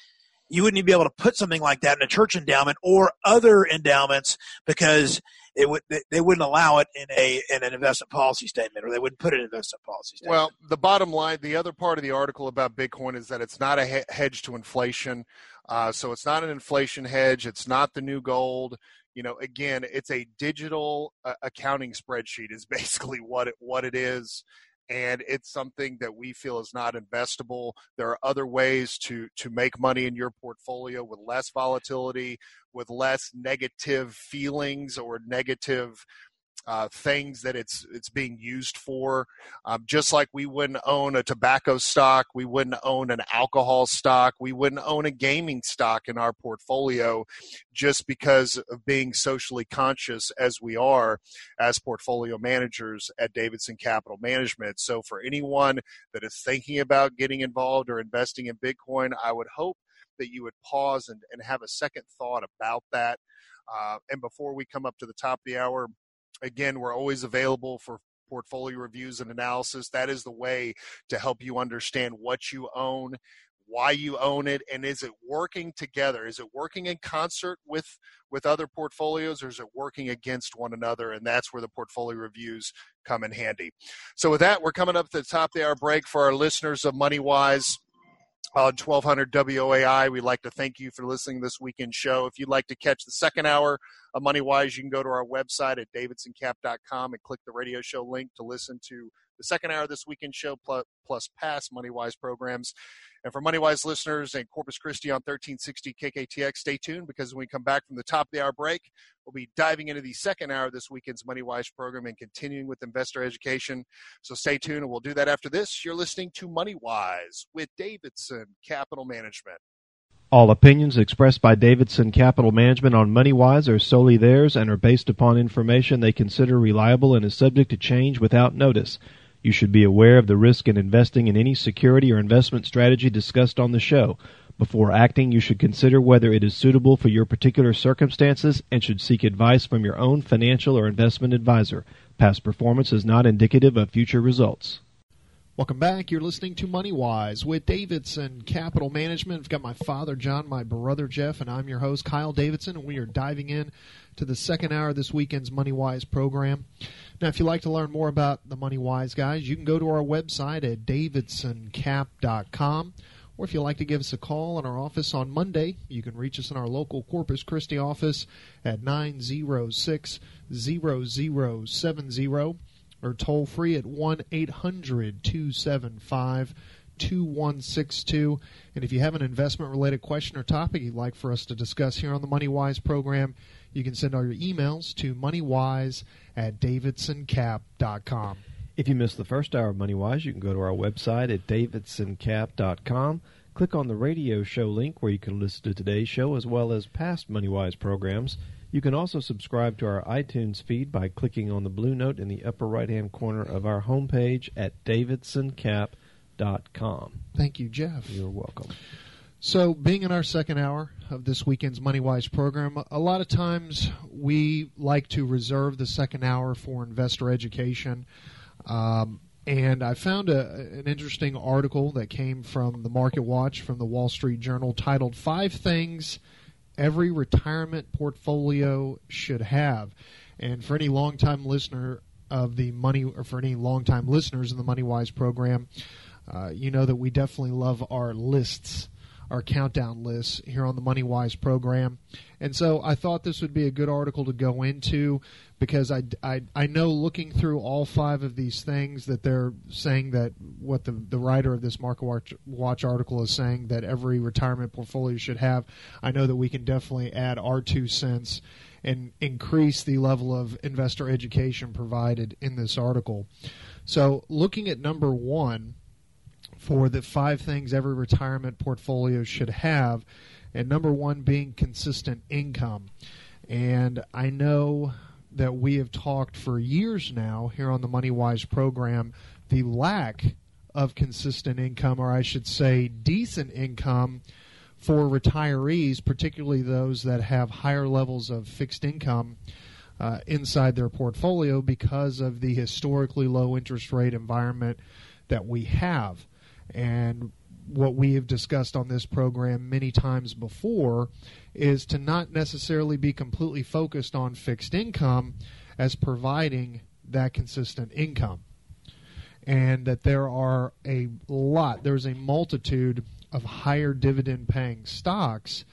S2: You wouldn't even be able to put something like that in a church endowment or other endowments because it would they wouldn't allow it in a in an investment policy statement, or they wouldn't put it in an investment policy statement.
S1: Well, the bottom line, the other part of the article about Bitcoin is that it's not a hedge to inflation. Uh, so it's not an inflation hedge. It's not the new gold. You know, again, it's a digital uh, accounting spreadsheet. Is basically what it what it is and it's something that we feel is not investable. There are other ways to to make money in your portfolio with less volatility, with less negative feelings or negative uh, things that it's it's being used for. Um, just like we wouldn't own a tobacco stock, we wouldn't own an alcohol stock, we wouldn't own a gaming stock in our portfolio, just because of being socially conscious as we are as portfolio managers at Davidson Capital Management. So for anyone that is thinking about getting involved or investing in Bitcoin, I would hope that you would pause and, and have a second thought about that
S3: Uh, and before we come up to the top of the hour, again, we're always available for portfolio reviews and analysis. That is the way to help you understand what you own, why you own it, and is it working together? Is it working in concert with with other portfolios, or is it working against one another? And that's where the portfolio reviews come in handy. So with that, we're coming up to the top of hour break for our listeners of MoneyWise Uh, on 1200 WOAI. We'd like to thank you for listening to this weekend show. If you'd like to catch the second hour of Money Wise, you can go to our website at davidsoncap.com and click the radio show link to listen to the second hour of this weekend show plus, plus past Money Wise programs. And for MoneyWise listeners in Corpus Christi on 1360 KKTX, stay tuned because when we come back from the top of the hour break, we'll be diving into the second hour of this weekend's MoneyWise program and continuing with investor education. So stay tuned and we'll do that after this. You're listening to MoneyWise with Davidson Capital Management.
S4: All opinions expressed by Davidson Capital Management on MoneyWise are solely theirs and are based upon information they consider reliable and is subject to change without notice. You should be aware of the risk in investing in any security or investment strategy discussed on the show. Before acting, you should consider whether it is suitable for your particular circumstances and should seek advice from your own financial or investment advisor. Past performance is not indicative of future results.
S1: Welcome back. You're listening to Money Wise with Davidson Capital Management. I've got my father John, my brother Jeff, and I'm your host Kyle Davidson, and we are diving in to the second hour of this weekend's Money Wise program. Now, if you'd like to learn more about the Money Wise guys, you can go to our website at davidsoncap.com. Or if you'd like to give us a call in our office on Monday, you can reach us in our local Corpus Christi office at 906 0070 or toll free at 1 800 275 2162. And if you have an investment related question or topic you'd like for us to discuss here on the Money Wise program, you can send all your emails to moneywise at davidsoncap.com.
S4: If you missed the first hour of MoneyWise, you can go to our website at davidsoncap.com. Click on the radio show link where you can listen to today's show as well as past MoneyWise programs. You can also subscribe to our iTunes feed by clicking on the blue note in the upper right hand corner of our homepage at davidsoncap.com.
S1: Thank you, Jeff.
S4: You're welcome.
S1: So, being in our second hour of this weekend's MoneyWise program, a lot of times we like to reserve the second hour for investor education. Um, and I found a, an interesting article that came from the Market Watch from the Wall Street Journal titled Five Things every retirement portfolio should have. And for any longtime listener of the money, or for any longtime listeners in the Money Wise program, uh, you know that we definitely love our lists, our countdown lists here on the Money Wise program. And so I thought this would be a good article to go into because I, I, I know looking through all five of these things that they're saying that what the, the writer of this Market Watch, Watch article is saying that every retirement portfolio should have. I know that we can definitely add our two cents and increase the level of investor education provided in this article. So, looking at number one for the five things every retirement portfolio should have, and number one being consistent income. And I know that we have talked for years now here on the Money Wise program the lack of consistent income, or I should say, decent income for retirees, particularly those that have higher levels of fixed income uh, inside their portfolio because of the historically low interest rate environment that we have. And what we have discussed on this program many times before is to not necessarily be completely focused on fixed income as providing that consistent income. And that there are a lot, there's a multitude of higher dividend paying stocks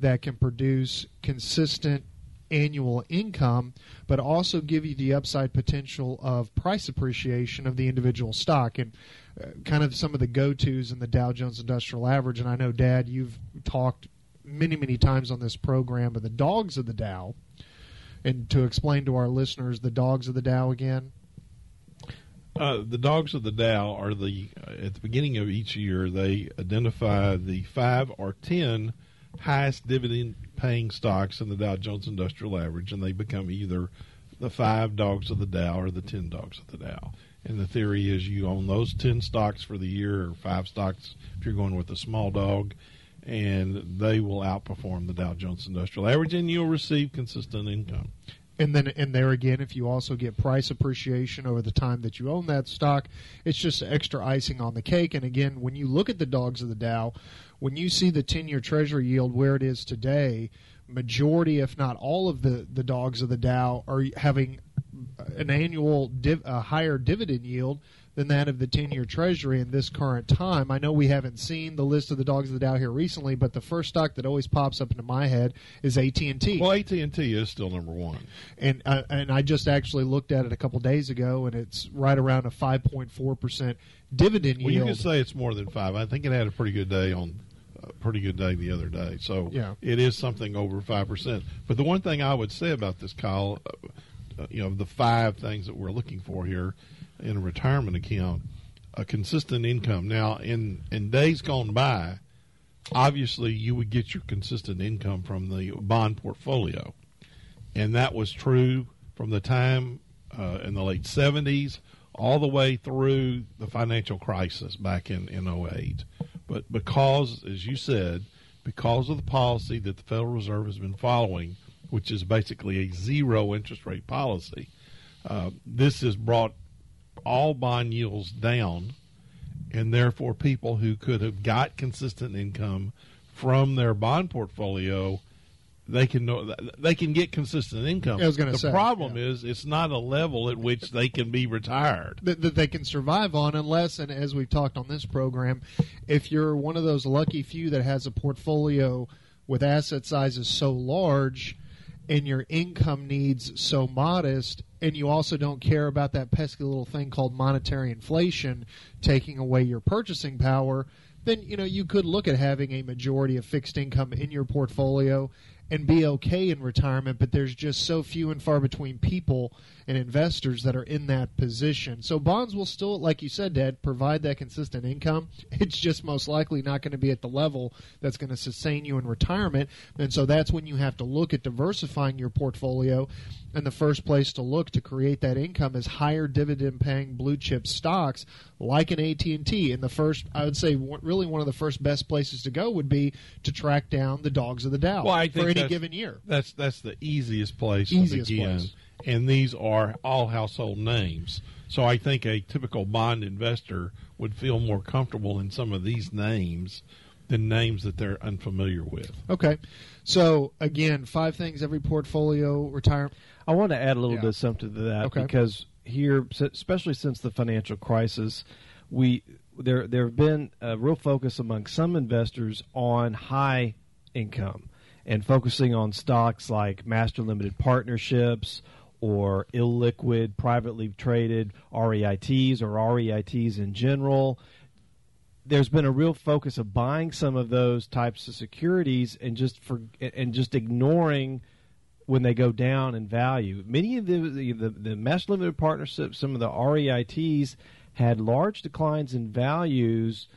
S1: that can produce consistent annual income, but also give you the upside potential of price appreciation of the individual stock. And uh, kind of some of the go tos in the Dow Jones Industrial Average. And I know, Dad, you've talked many, many times on this program of the dogs of the Dow. And to explain to our listeners the dogs of the Dow again.
S5: Uh, the dogs of the Dow are the uh, at the beginning of each year they identify the five or ten highest dividend paying stocks in the Dow Jones Industrial Average, and they become either the five dogs of the Dow or the ten dogs of the Dow. And the theory is you own those ten stocks for the year, or five stocks if you're going with a small dog, and they will outperform the Dow Jones Industrial Average, and you'll receive consistent income.
S1: And then, and there again, if you also get price appreciation over the time that you own that stock, it's just extra icing on the cake. And again, when you look at the dogs of the Dow, when you see the 10 year Treasury yield where it is today, majority, if not all of the, the dogs of the Dow are having an annual div, a higher dividend yield than that of the 10 year Treasury in this current time. I know we haven't seen the list of the dogs of the Dow here recently, but the first stock that always pops up into my head is AT&T.
S5: Well, AT&T is still number one.
S1: And, uh, and I just actually looked at it a couple days ago, and it's right around a 5.4% dividend
S5: well,
S1: yield.
S5: you could say it's more than five. I think it had a pretty good day on a pretty good day the other day. So
S1: yeah.
S5: it is something over five percent. But the one thing I would say about this, Kyle, uh, you know, the five things that we're looking for here in a retirement account, a consistent income. Now, in in days gone by, obviously you would get your consistent income from the bond portfolio, and that was true from the time uh, in the late seventies all the way through the financial crisis back in in 08. But because, as you said, because of the policy that the Federal Reserve has been following, which is basically a zero interest rate policy, uh, this has brought all bond yields down, and therefore people who could have got consistent income from their bond portfolio they can they can get consistent income.
S1: I was going to
S5: the problem
S1: yeah.
S5: is it's not a level at which they can be retired.
S1: That, that they can survive on, unless, and as we've talked on this program, if you're one of those lucky few that has a portfolio with asset sizes so large and your income needs so modest, and you also don't care about that pesky little thing called monetary inflation taking away your purchasing power, then you know you could look at having a majority of fixed income in your portfolio and be okay in retirement, but there's just so few and far between people and investors that are in that position. So bonds will still, like you said, Dad, provide that consistent income. It's just most likely not going to be at the level that's going to sustain you in retirement. And so that's when you have to look at diversifying your portfolio. And the first place to look to create that income is higher dividend paying blue chip stocks like an AT&T. And the first, I would say, really one of the first best places to go would be to track down the dogs of the Dow
S5: well,
S1: for any given year.
S5: That's that's the easiest place
S1: Easiest
S5: to begin.
S1: place.
S5: And these are all household names. So I think a typical bond investor would feel more comfortable in some of these names than names that they're unfamiliar with.
S1: Okay. So again, five things every portfolio retirement.
S4: I want to add a little
S1: Yeah.
S4: bit of something to that
S1: Okay.
S4: because here, especially since the financial crisis, we there there have been a real focus among some investors on high income and focusing on stocks like master limited partnerships or illiquid privately traded REITs or REITs in general there's been a real focus of buying some of those types of securities and just for and just ignoring when they go down in value. Many of the the, the, master limited partnerships, some of the REITs had large declines in values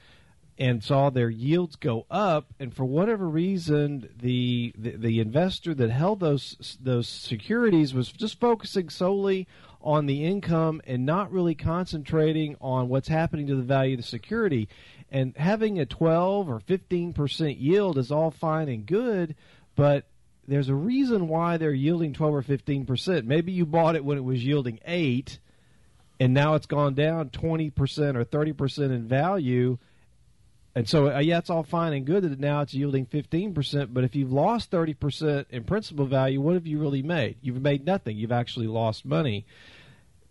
S4: and saw their yields go up and for whatever reason the, the the investor that held those those securities was just focusing solely on the income and not really concentrating on what's happening to the value of the security. And having a 12 or 15% yield is all fine and good but there's a reason why they're yielding 12 or 15% maybe you bought it when it was yielding 8 and now it's gone down 20% or 30% in value and so, uh, yeah, it's all fine and good that now it's yielding 15%, but if you've lost 30% in principal value, what have you really made? You've made nothing. You've actually lost money.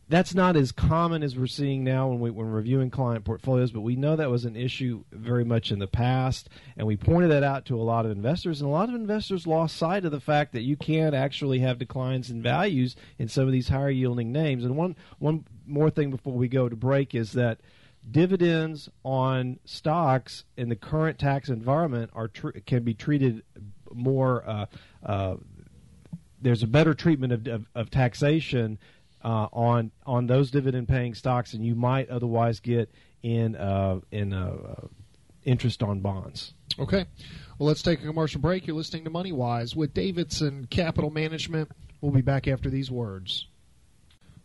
S4: That's not as common as we're seeing now when, we, when reviewing client portfolios, but we know that was an issue very much in the past, and we pointed that out to a lot of investors, and a lot of investors lost sight of the fact that you can actually have declines in values in some of these higher yielding names. And one, one more thing before we go to break is that dividends on stocks in the current tax environment are tr- can be treated more. Uh, uh, there's a better treatment of, of, of taxation uh, on on those dividend paying stocks than you might otherwise get in uh, in uh, interest on bonds.
S1: Okay. Well, let's take a commercial break. You're listening to Money Wise with Davidson Capital Management. We'll be back after these words.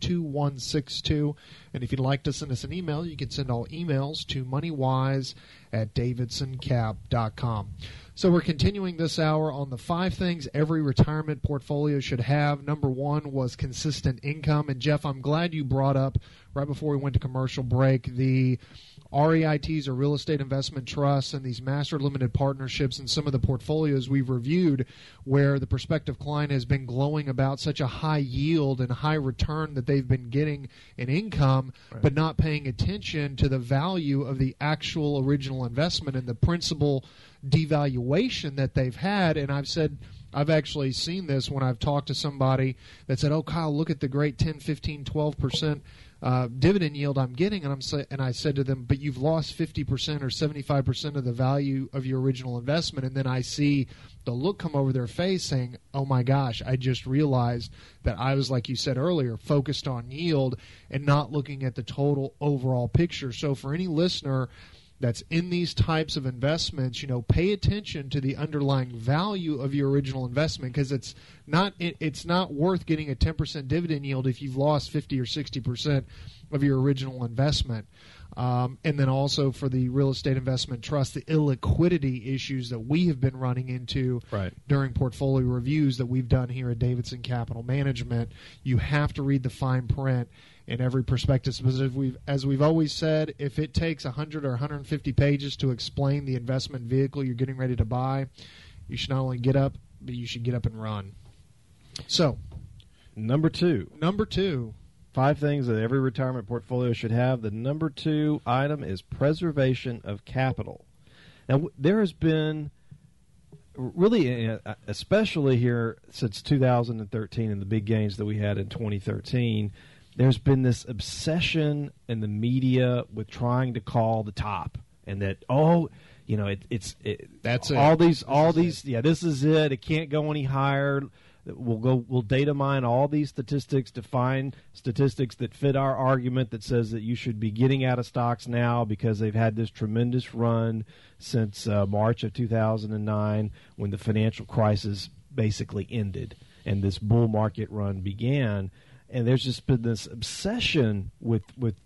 S1: 2162. And if you'd like to send us an email, you can send all emails to moneywise at davidsoncap.com. So we're continuing this hour on the five things every retirement portfolio should have. Number one was consistent income. And Jeff, I'm glad you brought up right before we went to commercial break the REITs or real estate investment trusts and these master limited partnerships and some of the portfolios we've reviewed where the prospective client has been glowing about such a high yield and high return that they've been getting in income, right. but not paying attention to the value of the actual original investment and the principal devaluation that they've had. And I've said, I've actually seen this when I've talked to somebody that said, "Oh, Kyle, look at the great 10, 15, 12 percent uh, dividend yield I'm getting, and I'm sa- and I said to them, but you've lost 50% or 75% of the value of your original investment, and then I see the look come over their face saying, "Oh my gosh, I just realized that I was like you said earlier, focused on yield and not looking at the total overall picture." So for any listener that's in these types of investments, you know, pay attention to the underlying value of your original investment because it's not it, it's not worth getting a 10% dividend yield if you've lost 50 or 60% of your original investment. Um, and then also for the real estate investment trust, the illiquidity issues that we have been running into
S4: right.
S1: during portfolio reviews that we've done here at Davidson Capital Management. You have to read the fine print in every prospectus because we've, as we've always said, if it takes 100 or 150 pages to explain the investment vehicle you're getting ready to buy, you should not only get up, but you should get up and run. So,
S4: number two.
S1: Number two.
S4: Five things that every retirement portfolio should have. The number two item is preservation of capital. Now, there has been really, uh, especially here since 2013 and the big gains that we had in 2013, there's been this obsession in the media with trying to call the top and that oh you know it, it's it,
S1: that's
S4: all
S1: it.
S4: these
S1: this
S4: all these
S1: it.
S4: yeah this is it it can't go any higher we'll go we'll data mine all these statistics to find statistics that fit our argument that says that you should be getting out of stocks now because they've had this tremendous run since uh, March of 2009 when the financial crisis basically ended and this bull market run began. And there's just been this obsession with with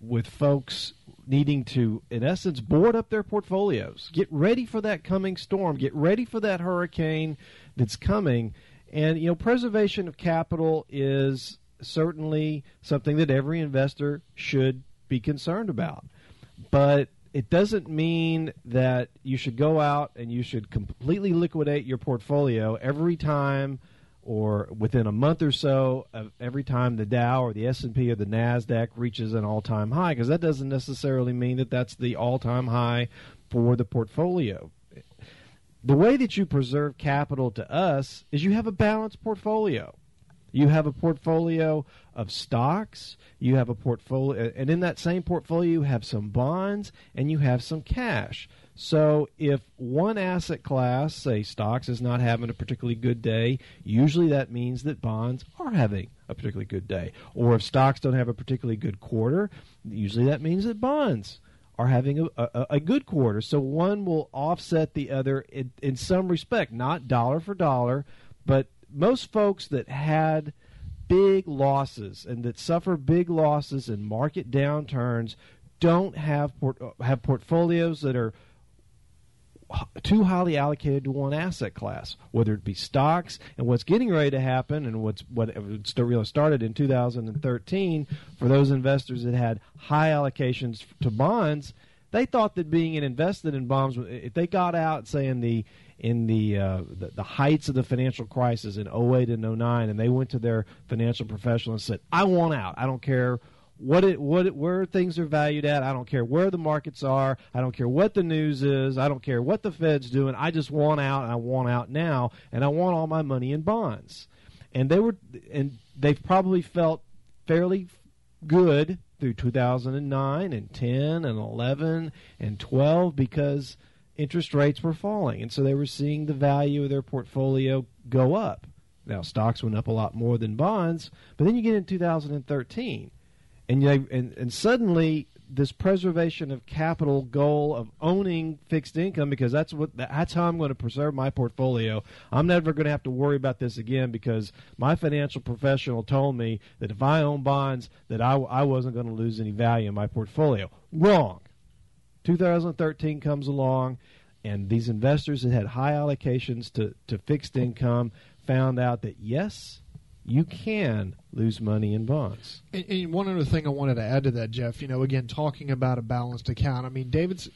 S4: with folks needing to, in essence, board up their portfolios, get ready for that coming storm, get ready for that hurricane that's coming, and you know, preservation of capital is certainly something that every investor should be concerned about, but it doesn't mean that you should go out and you should completely liquidate your portfolio every time or within a month or so of every time the Dow or the S&P or the Nasdaq reaches an all-time high because that doesn't necessarily mean that that's the all-time high for the portfolio. The way that you preserve capital to us is you have a balanced portfolio. You have a portfolio of stocks, you have a portfolio and in that same portfolio you have some bonds and you have some cash. So if one asset class, say stocks, is not having a particularly good day, usually that means that bonds are having a particularly good day. Or if stocks don't have a particularly good quarter, usually that means that bonds are having a, a, a good quarter. So one will offset the other in, in some respect, not dollar for dollar, but most folks that had big losses and that suffer big losses in market downturns don't have port, have portfolios that are too highly allocated to one asset class, whether it be stocks and what's getting ready to happen, and what's what really started in 2013 for those investors that had high allocations to bonds. They thought that being invested in bonds, if they got out, say in the in the, uh, the, the heights of the financial crisis in 08 and 09, and they went to their financial professional and said, "I want out. I don't care what it what it, where things are valued at. I don't care where the markets are. I don't care what the news is. I don't care what the Fed's doing. I just want out and I want out now and I want all my money in bonds. And they were and they've probably felt fairly good through 2009 and 10 and 11 and 12 because interest rates were falling. And so they were seeing the value of their portfolio go up. Now, stocks went up a lot more than bonds, but then you get in 2013 and, and, and suddenly this preservation of capital goal of owning fixed income because that's what that's how I'm going to preserve my portfolio. I'm never going to have to worry about this again because my financial professional told me that if I own bonds that I, I wasn't going to lose any value in my portfolio. Wrong. 2013 comes along and these investors that had high allocations to, to fixed income found out that yes, you can lose money in bonds.
S1: And, and, one other thing I wanted to add to that, Jeff, you know, again, talking about a balanced account. I mean, David's,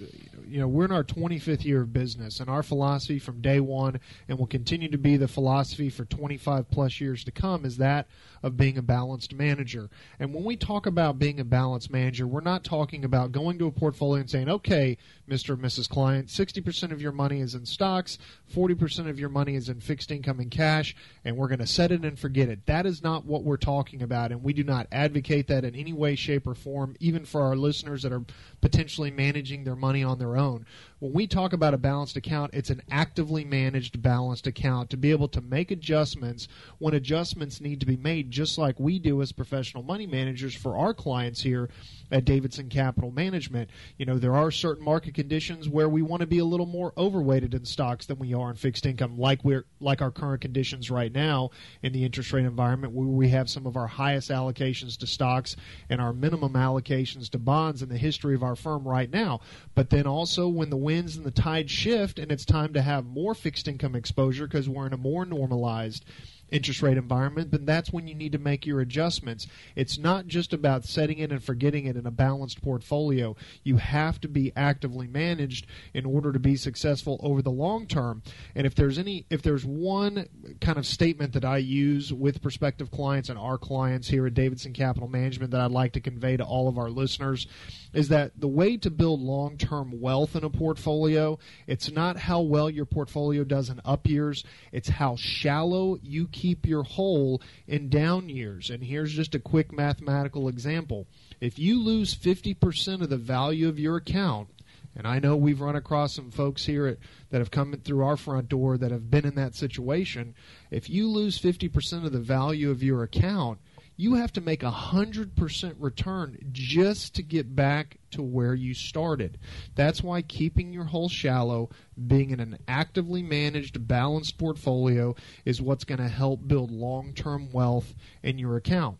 S1: you know, we're in our 25th year of business, and our philosophy from day one, and will continue to be the philosophy for 25 plus years to come, is that of being a balanced manager. And when we talk about being a balanced manager, we're not talking about going to a portfolio and saying, okay, Mr. and Mrs. Client, 60% of your money is in stocks, 40% of your money is in fixed income and cash, and we're going to set it and forget it. That is not what we're talking about, and we do not advocate that in any way, shape, or form, even for our listeners that are potentially managing their money on their own. When we talk about a balanced account, it's an actively managed balanced account to be able to make adjustments when adjustments need to be made, just like we do as professional money managers for our clients here at Davidson Capital Management. You know, there are certain market conditions where we want to be a little more overweighted in stocks than we are in fixed income, like we're like our current conditions right now in the interest rate environment, where we have some of our highest allocations to stocks and our minimum allocations to bonds in the history of our firm right now. But then also when the winds and the tides shift and it's time to have more fixed income exposure because we're in a more normalized interest rate environment, then that's when you need to make your adjustments. It's not just about setting it and forgetting it in a balanced portfolio. You have to be actively managed in order to be successful over the long term. And if there's any if there's one kind of statement that I use with prospective clients and our clients here at Davidson Capital Management that I'd like to convey to all of our listeners is that the way to build long-term wealth in a portfolio, it's not how well your portfolio does in up years, it's how shallow you keep your hole in down years. And here's just a quick mathematical example. If you lose 50% of the value of your account, and I know we've run across some folks here at, that have come through our front door that have been in that situation. If you lose 50% of the value of your account, you have to make a 100% return just to get back to where you started. That's why keeping your hole shallow, being in an actively managed, balanced portfolio is what's going to help build long term wealth in your account.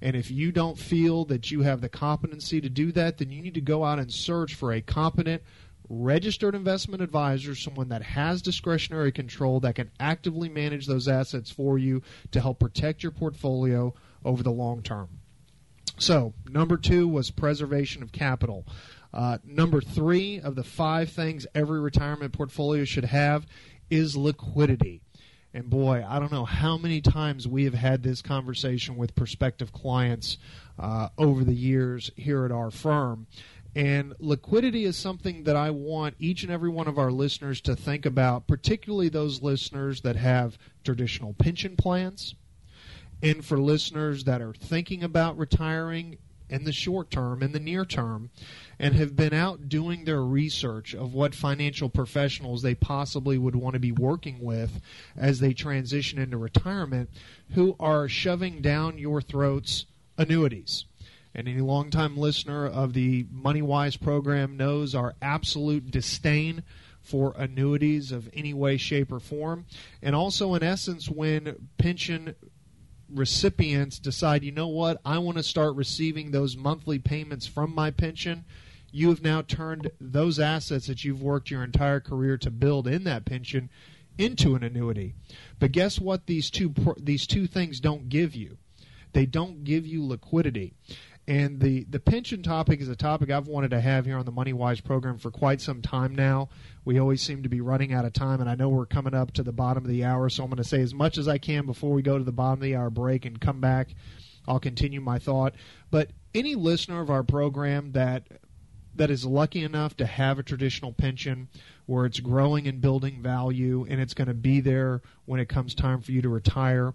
S1: And if you don't feel that you have the competency to do that, then you need to go out and search for a competent, registered investment advisor, someone that has discretionary control that can actively manage those assets for you to help protect your portfolio over the long term. So, number two was preservation of capital. Uh, number three of the five things every retirement portfolio should have is liquidity. And boy, I don't know how many times we have had this conversation with prospective clients uh, over the years here at our firm. And liquidity is something that I want each and every one of our listeners to think about, particularly those listeners that have traditional pension plans and for listeners that are thinking about retiring in the short term, in the near term, and have been out doing their research of what financial professionals they possibly would want to be working with as they transition into retirement, who are shoving down your throats annuities. And any longtime listener of the Money Wise program knows our absolute disdain for annuities of any way, shape, or form. And also, in essence, when pension recipients decide, you know what, I want to start receiving those monthly payments from my pension, you have now turned those assets that you've worked your entire career to build in that pension into an annuity. But guess what these two these two things don't give you? They don't give you liquidity. And the, the pension topic is a topic I've wanted to have here on the Money Wise program for quite some time now. We always seem to be running out of time, and I know we're coming up to the bottom of the hour, so I'm going to say as much as I can before we go to the bottom of the hour break and come back. I'll continue my thought. But any listener of our program that that is lucky enough to have a traditional pension where it's growing and building value and it's going to be there when it comes time for you to retire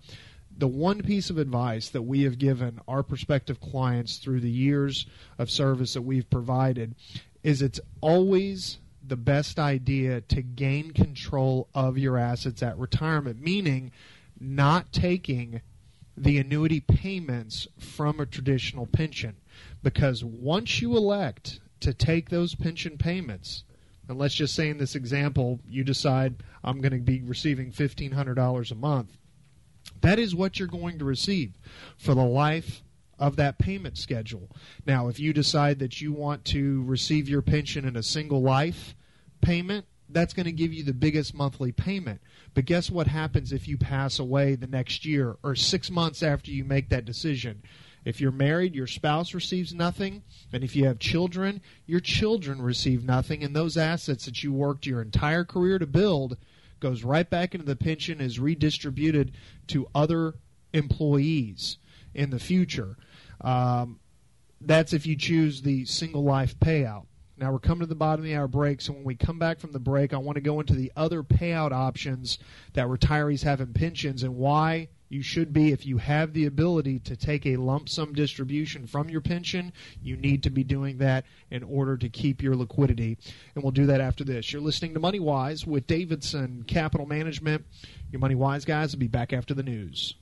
S1: the one piece of advice that we have given our prospective clients through the years of service that we've provided is it's always the best idea to gain control of your assets at retirement, meaning not taking the annuity payments from a traditional pension. Because once you elect to take those pension payments, and let's just say in this example, you decide I'm going to be receiving $1,500 a month, that is what you're going to receive for the life of that payment schedule. Now, if you decide that you want to receive your pension in a single life payment, that's going to give you the biggest monthly payment. But guess what happens if you pass away the next year or six months after you make that decision? If you're married, your spouse receives nothing. And if you have children, your children receive nothing. And those assets that you worked your entire career to build goes right back into the pension, is redistributed to other employees in the future. Um, that's if you choose the single life payout. Now we're coming to the bottom of the hour break, so when we come back from the break, I want to go into the other payout options that retirees have in pensions and why you should be, if you have the ability to take a lump sum distribution from your pension, you need to be doing that in order to keep your liquidity. And we'll do that after this. You're listening to Money Wise with Davidson Capital Management. Your Money Wise guys will be back after the news.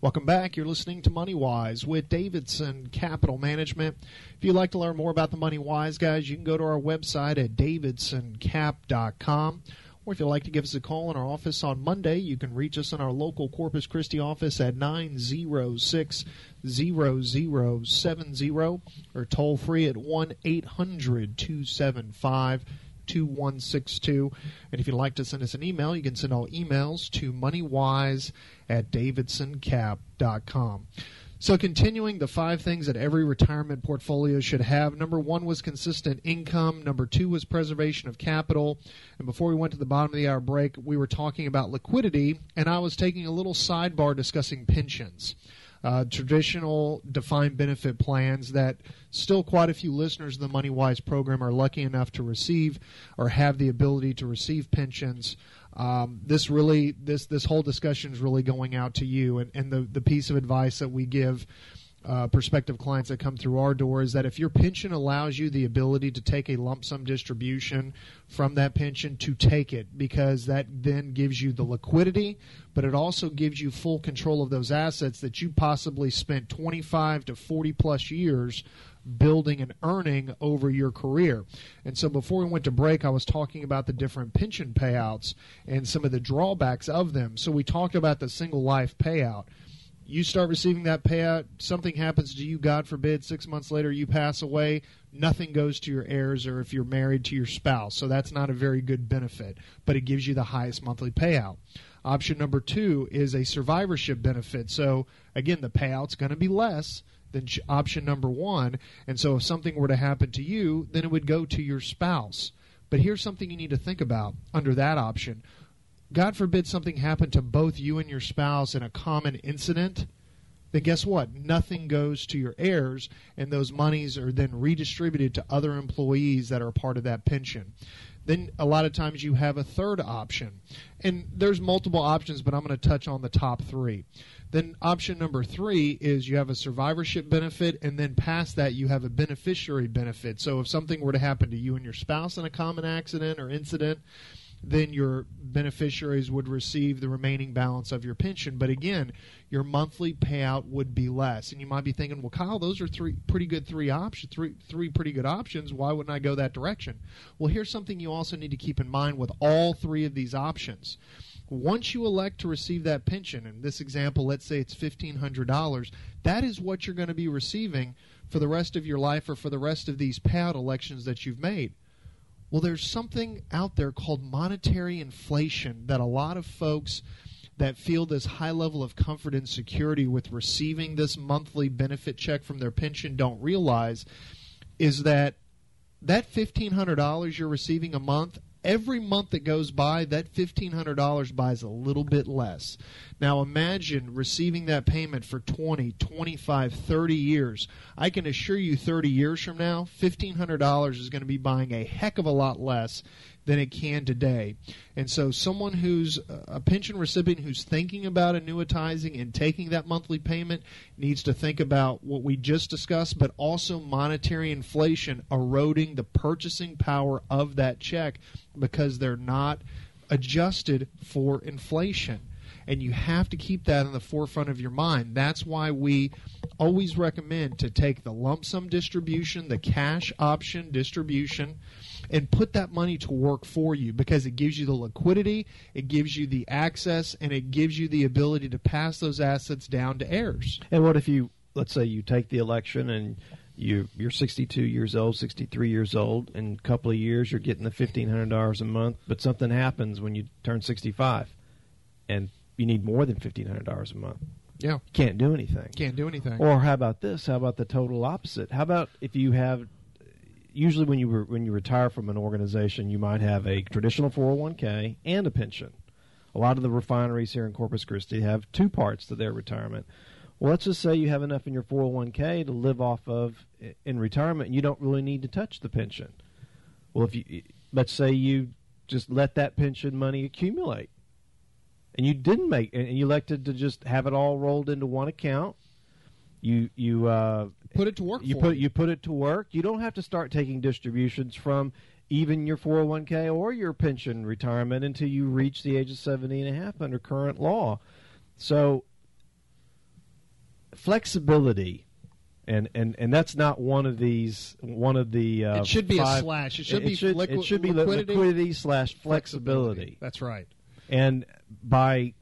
S1: Welcome back. You're listening to Money Wise with Davidson Capital Management. If you'd like to learn more about the Money Wise guys, you can go to our website at davidsoncap.com. Or if you'd like to give us a call in our office on Monday, you can reach us in our local Corpus Christi office at 906 0070 or toll free at 1 800 275 2162. And if you'd like to send us an email, you can send all emails to moneywise at davidsoncap.com. So, continuing the five things that every retirement portfolio should have. Number one was consistent income. Number two was preservation of capital. And before we went to the bottom of the hour break, we were talking about liquidity, and I was taking a little sidebar discussing pensions uh, traditional defined benefit plans that still quite a few listeners of the Money Wise program are lucky enough to receive or have the ability to receive pensions. Um, this really, this this whole discussion is really going out to you, and, and the the piece of advice that we give uh, prospective clients that come through our door is that if your pension allows you the ability to take a lump sum distribution from that pension, to take it because that then gives you the liquidity, but it also gives you full control of those assets that you possibly spent 25 to 40 plus years building and earning over your career. And so before we went to break, I was talking about the different pension payouts and some of the drawbacks of them. So we talked about the single life payout you start receiving that payout, something happens to you, God forbid, six months later you pass away, nothing goes to your heirs or if you're married to your spouse. So that's not a very good benefit, but it gives you the highest monthly payout. Option number two is a survivorship benefit. So again, the payout's going to be less than option number one. And so if something were to happen to you, then it would go to your spouse. But here's something you need to think about under that option God forbid something happened to both you and your spouse in a common incident, then guess what? Nothing goes to your heirs, and those monies are then redistributed to other employees that are part of that pension. Then a lot of times you have a third option. And there's multiple options, but I'm going to touch on the top three. Then option number three is you have a survivorship benefit, and then past that you have a beneficiary benefit. So if something were to happen to you and your spouse in a common accident or incident, then your beneficiaries would receive the remaining balance of your pension. But again, your monthly payout would be less. And you might be thinking, well, Kyle, those are three pretty good three options, three three pretty good options. Why wouldn't I go that direction? Well, here's something you also need to keep in mind with all three of these options. Once you elect to receive that pension, in this example, let's say it's $1,500, that is what you're going to be receiving for the rest of your life or for the rest of these payout elections that you've made. Well, there's something out there called monetary inflation that a lot of folks that feel this high level of comfort and security with receiving this monthly benefit check from their pension don't realize is that that $1500 you're receiving a month every month that goes by, that $1,500 buys a little bit less. Now imagine receiving that payment for 20, 25, 30 years. I can assure you 30 years from now, $1,500 is going to be buying a heck of a lot less than it can today. And so, someone who's a pension recipient who's thinking about annuitizing and taking that monthly payment needs to think about what we just discussed, but also monetary inflation eroding the purchasing power of that check because they're not adjusted for inflation and you have to keep that in the forefront of your mind. That's why we always recommend to take the lump sum distribution, the cash option distribution, and put that money to work for you because it gives you the liquidity, it gives you the access, and it gives you the ability to pass those assets down to heirs.
S4: And what if you, let's say, you take the election and you you're 62 years old, 63 years old, in a couple of years you're getting the $1,500 a month, but something happens when you turn 65, and you need more than fifteen hundred dollars a month.
S1: Yeah,
S4: you can't do anything.
S1: Can't do anything.
S4: Or how about this? How about the total opposite? How about if you have usually when you re- when you retire from an organization, you might have a traditional 401k and a pension. A lot of the refineries here in Corpus Christi have two parts to their retirement. Well, let's just say you have enough in your 401k to live off of in retirement, you don't really need to touch the pension. Well, if you let's say you just let that pension money accumulate and you didn't make and you elected to just have it all rolled into one account you you uh,
S1: put it to work
S4: you put you. you put it to work. You don't have to start taking distributions from even your 401k or your pension retirement until you reach the age of 70 and a half under current law. So flexibility and and and that's not one of these one of the uh,
S1: it should be
S4: five,
S1: a slash. It should it, be
S4: should,
S1: liqu-
S4: it should be
S1: liquidity,
S4: liquidity slash flexibility.
S1: flexibility. That's right.
S4: And by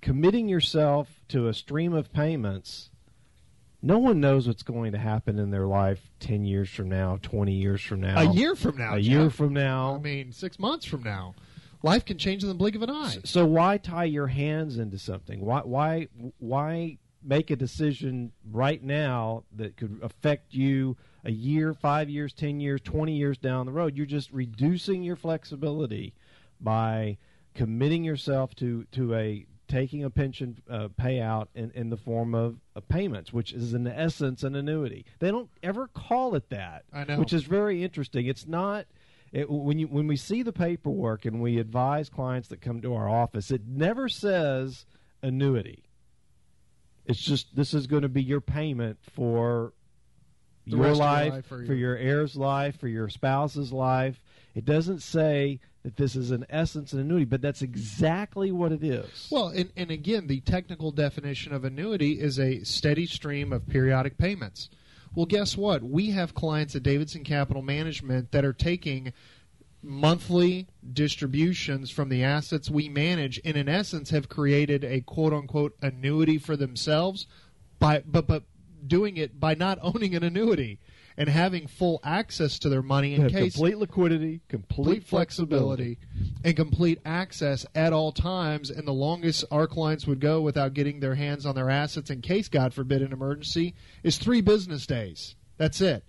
S4: committing yourself to a stream of payments, no one knows what's going to happen in their life 10 years from now, 20 years from now.
S1: A year from now.
S4: A
S1: Jeff.
S4: year from now.
S1: I mean, six months from now. Life can change in the blink of an eye.
S4: So why tie your hands into something? Why why why make a decision right now that could affect you a year, 5 years, 10 years, 20 years down the road? You're just reducing your flexibility by committing yourself to to a taking a pension uh, payout in, in the form of, of, payments, which is in essence an annuity. They don't ever call it that,
S1: I know.
S4: which is very interesting. It's not it, when you when we see the paperwork and we advise clients that come to our office, it never says annuity. It's just this is going to be your payment for your
S1: life,
S4: life,
S1: for
S4: your, for your heir's life, for your spouse's life. It doesn't say that this is in essence an annuity, but that's exactly what it is.
S1: Well, and, and again, the technical definition of annuity is a steady stream of periodic payments. Well, guess what? We have clients at Davidson Capital Management that are taking monthly distributions from the assets we manage and in essence have created a quote unquote annuity for themselves by but but doing it by not owning an annuity and having full access to their money in case
S4: complete liquidity, complete,
S1: complete flexibility, and complete access at all times. And the longest our clients would go without getting their hands on their assets in case, God forbid, an emergency is three business days. That's it.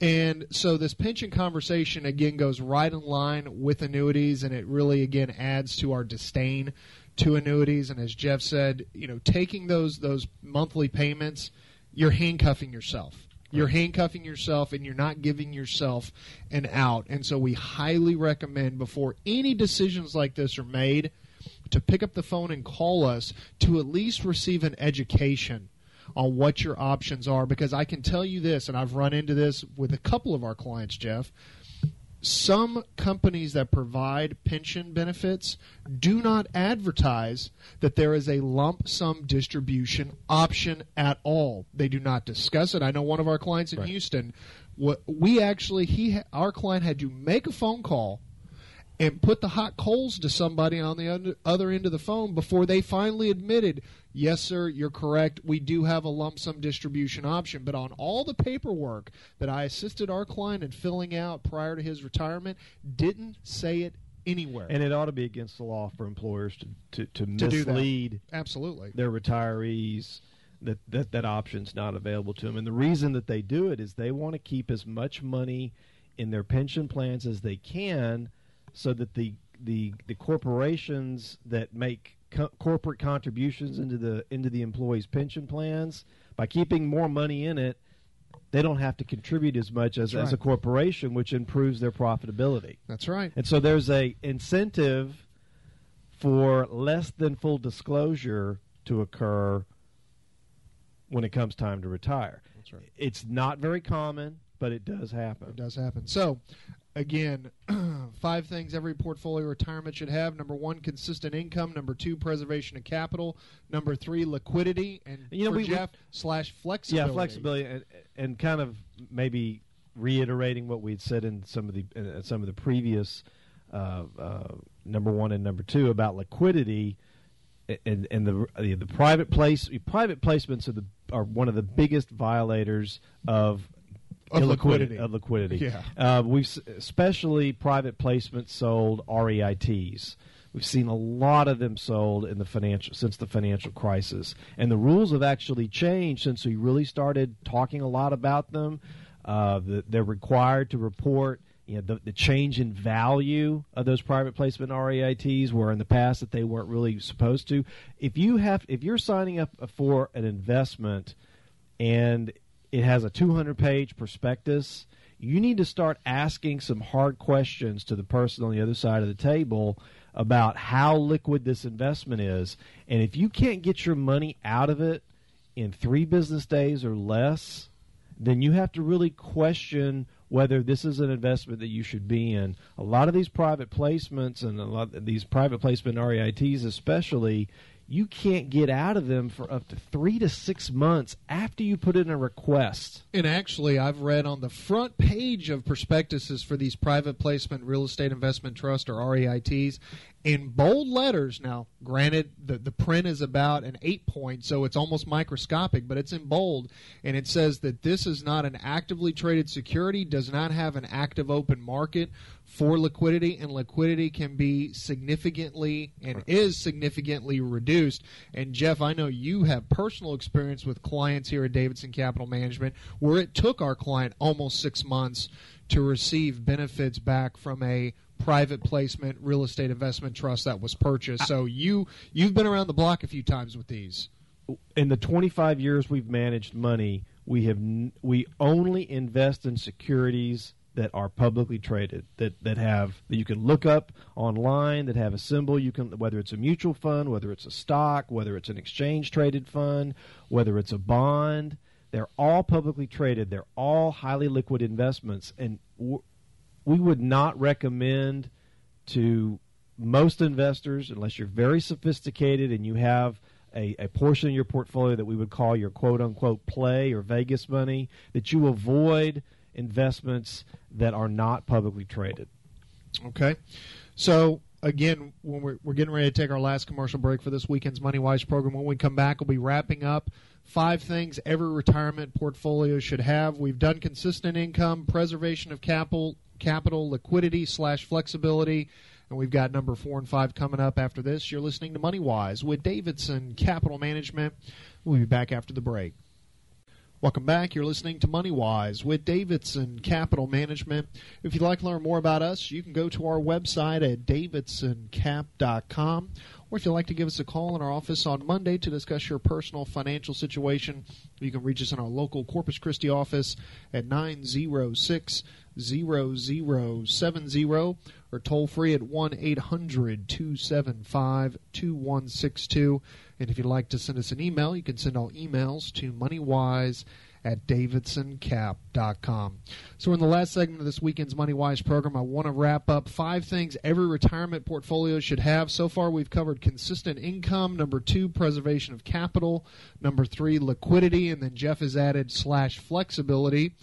S1: And so this pension conversation again goes right in line with annuities, and it really again adds to our disdain to annuities. And as Jeff said, you know, taking those those monthly payments, you're handcuffing yourself. You're handcuffing yourself and you're not giving yourself an out. And so we highly recommend before any decisions like this are made to pick up the phone and call us to at least receive an education on what your options are because I can tell you this and I've run into this with a couple of our clients Jeff some companies that provide pension benefits do not advertise that there is a lump sum distribution option at all. They do not discuss it. I know one of our clients in right. Houston, what we actually he our client had to make a phone call and put the hot coals to somebody on the other end of the phone before they finally admitted, yes, sir, you're correct. We do have a lump sum distribution option. But on all the paperwork that I assisted our client in filling out prior to his retirement, didn't say it anywhere.
S4: And it ought to be against the law for employers to, to, to,
S1: to
S4: mislead
S1: absolutely
S4: their retirees that, that that option's not available to them. And the reason that they do it is they want to keep as much money in their pension plans as they can – so that the the the corporations that make co- corporate contributions into the into the employees' pension plans by keeping more money in it, they don't have to contribute as much as,
S1: That's
S4: as a corporation, which improves their profitability.
S1: That's right.
S4: And so there's a incentive for less than full disclosure to occur when it comes time to retire.
S1: That's right.
S4: It's not very common, but it does happen.
S1: It does happen. So, again, five things every portfolio retirement should have. Number one, consistent income. Number two, preservation of capital. Number three, liquidity. And
S4: You know, we-
S1: Jeff, slash flexibility.
S4: Yeah, flexibility, and, and kind of maybe reiterating what we'd said in some of the in some of the previous uh, uh, number one and number two about liquidity, and and the the, the private place private placements are the are one of the biggest violators of.
S1: Of liquidity.
S4: of liquidity,
S1: Yeah.
S4: Uh, we've especially private placements sold REITs. We've seen a lot of them sold in the financial since the financial crisis, and the rules have actually changed since we really started talking a lot about them. Uh, the, they're required to report you know the, the change in value of those private placement REITs, where in the past that they weren't really supposed to. If you have if you're signing up for an investment and it has a 200 page prospectus, you need to start asking some hard questions to the person on the other side of the table about how liquid this investment is. And if you can't get your money out of it in three business days or less, then you have to really question whether this is an investment that you should be in. A lot of these private placements and a lot of these private placement REITs especially, you can't get out of them for up to three to six months after you put in a request.
S1: And actually, I've read on the front page of prospectuses for these private placement real estate investment trust or REITs in bold letters. Now, granted, the, the print is about an eight point, so it's almost microscopic, but it's in bold. And it says that this is not an actively traded security, does not have an active open market for liquidity, and liquidity can be significantly and is significantly reduced. And Jeff, I know you have personal experience with clients here at Davidson Capital Management where it took our client almost six months to receive benefits back from a private placement real estate investment trust that was purchased. So you you've been around the block a few times with these.
S4: in the 25 years we've managed money, we have n- we only invest in securities that are publicly traded that that have that you can look up online that have a symbol. You can whether it's a mutual fund whether it's a stock whether it's an exchange traded fund whether it's a bond they're all publicly traded. They're all highly liquid investments. And w- we would not recommend to most investors, unless you're very sophisticated and you have a, a portion of your portfolio that we would call your quote unquote play or Vegas money, that you avoid investments that are not publicly traded.
S1: Okay. So again, when we're, we're getting ready to take our last commercial break for this weekend's Money Wise program, when we come back, we'll be wrapping up five things every retirement portfolio should have. We've done consistent income, preservation of capital, capital liquidity slash flexibility. And we've got number four and five coming up after this. You're listening to Money Wise with Davidson Capital Management. We'll be back after the break. Welcome back. You're listening to MoneyWise with Davidson Capital Management. If you'd like to learn more about us, you can go to our website at davidsoncap.com. Or if you'd like to give us a call in our office on Monday to discuss your personal financial situation, you can reach us in our local Corpus Christi office at 906 0070 or toll free at 1 800 275 2162. And if you'd like to send us an email, you can send all emails to moneywise at davidsoncap.com. So, in the last segment of this weekend's Money Wise program, I want to wrap up five things every retirement portfolio should have. So far, we've covered consistent income, number two, preservation of capital, number three, liquidity, and then Jeff has added slash flexibility.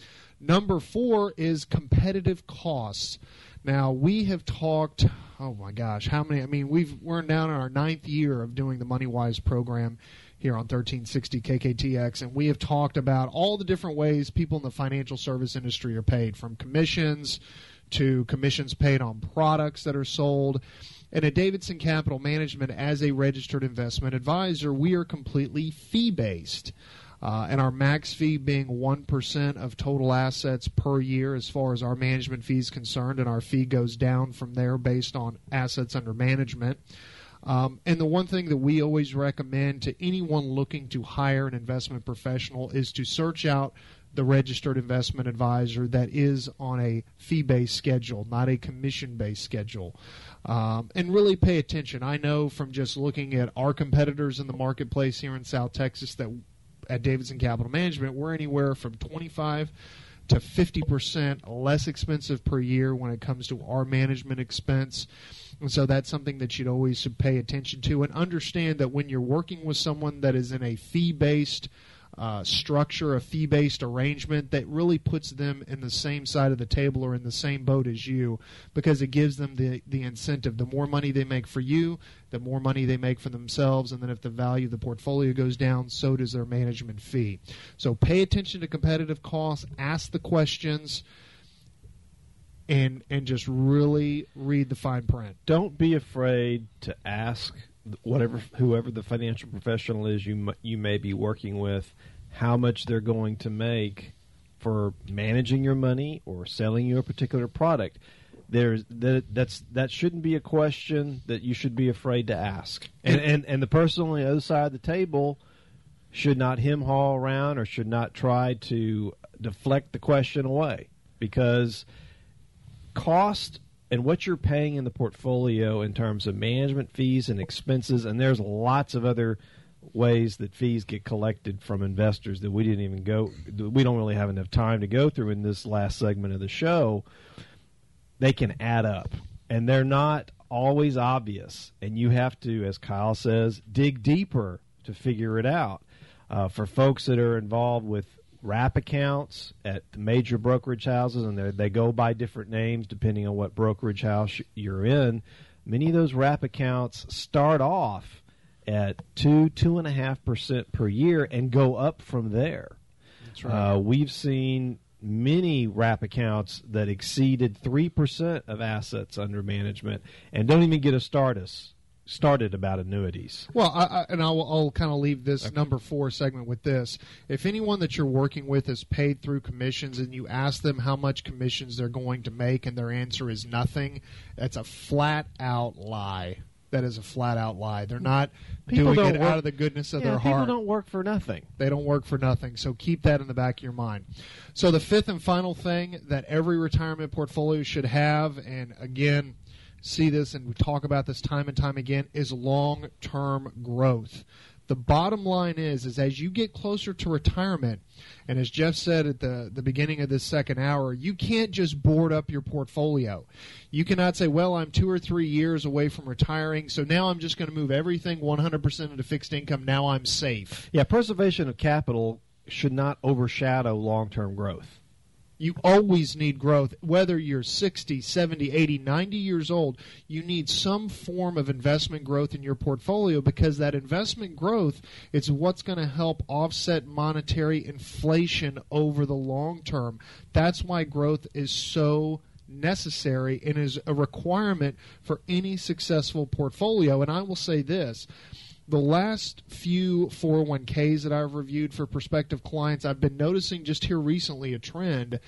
S1: Number four is competitive costs. Now we have talked. Oh my gosh, how many? I mean, we've we're down in our ninth year of doing the Money Wise program here on 1360 KKTX, and we have talked about all the different ways people in the financial service industry are paid, from commissions to commissions paid on products that are sold. And at Davidson Capital Management, as a registered investment advisor, we are completely fee based. Uh, and our max fee being 1% of total assets per year as far as our management fee is concerned, and our fee goes down from there based on assets under management. Um, and the one thing that we always recommend to anyone looking to hire an investment professional is to search out the registered investment advisor that is on a fee based schedule, not a commission based schedule. Um, and really pay attention. I know from just looking at our competitors in the marketplace here in South Texas that at Davidson Capital Management, we're anywhere from 25 to 50% less expensive per year when it comes to our management expense. And so that's something that you'd always pay attention to and understand that when you're working with someone that is in a fee based uh, structure, a fee based arrangement that really puts them in the same side of the table or in the same boat as you because it gives them the, the incentive. The more money they make for you, the more money they make for themselves. And then if the value of the portfolio goes down, so does their management fee. So pay attention to competitive costs, ask the questions. And, and just really read the fine print.
S4: Don't be afraid to ask whatever whoever the financial professional is you you may be working with how much they're going to make for managing your money or selling you a particular product. There's that that's that shouldn't be a question that you should be afraid to ask. And and and the person on the other side of the table should not hem haul around or should not try to deflect the question away because cost and what you're paying in the portfolio in terms of management fees and expenses, and there's lots of other ways that fees get collected from investors that we didn't even go we don't really have enough time to go through in this last segment of the show they can add up. And they're not always obvious. And you have to as kyle says dig deeper to figure it out. Uh, for folks that are involved with wrap accounts at the major brokerage houses, and they go by different names depending on what brokerage house you're in. Many of those wrap accounts start off at two, two and a half percent per year and go up from there.
S1: That's right.
S4: Uh, we've seen many wrap accounts that exceeded three percent of assets under management and don't even get a start us started about annuities.
S1: Well, I, I, and I'll, I'll kind of leave this okay. number four segment with this. If anyone that you're working with is paid through commissions and you ask them how much commissions they're going to make and their answer is nothing, that's a flat out lie. That is a flat out lie. They're not
S4: people
S1: doing
S4: it
S1: work, out of the goodness of
S4: yeah,
S1: their
S4: people
S1: heart.
S4: People don't work for nothing.
S1: They don't work for nothing. So keep that in the back of your mind. So the fifth and final thing that every retirement portfolio should have, and again, see this and we talk about this time and time again is long-term growth. The bottom line is is as you get closer to retirement and as Jeff said at the the beginning of this second hour, you can't just board up your portfolio. You cannot say, "Well, I'm 2 or 3 years away from retiring, so now I'm just going to move everything 100% into fixed income. Now I'm safe."
S4: Yeah, preservation of capital should not overshadow long-term growth.
S1: You always need growth. Whether you're 60, 70, 80, 90 years old, you need some form of investment growth in your portfolio because that investment growth is what's going to help offset monetary inflation over the long term. That's why growth is so necessary and is a requirement for any successful portfolio. And I will say this the last few 401ks that I've reviewed for prospective clients, I've been noticing just here recently a trend,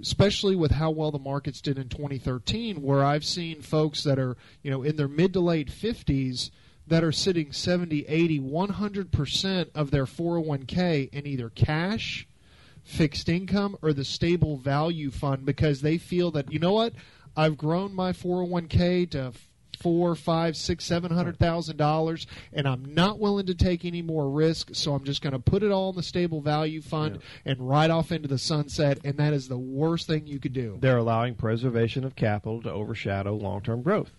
S1: especially with how well the markets did in 2013, where I've seen folks that are, you know, in their mid to late 50s that are sitting 70, 80, 100% of their 401k in either cash, fixed income, or the stable value fund because they feel that, you know what, I've grown my 401k to four, five, six, seven hundred thousand dollars, and I'm not willing to take any more risk, so I'm just going to put it all in the stable value fund yeah. and ride off into the sunset, and that is the worst thing you could do.
S4: They're allowing preservation of capital to overshadow long-term growth.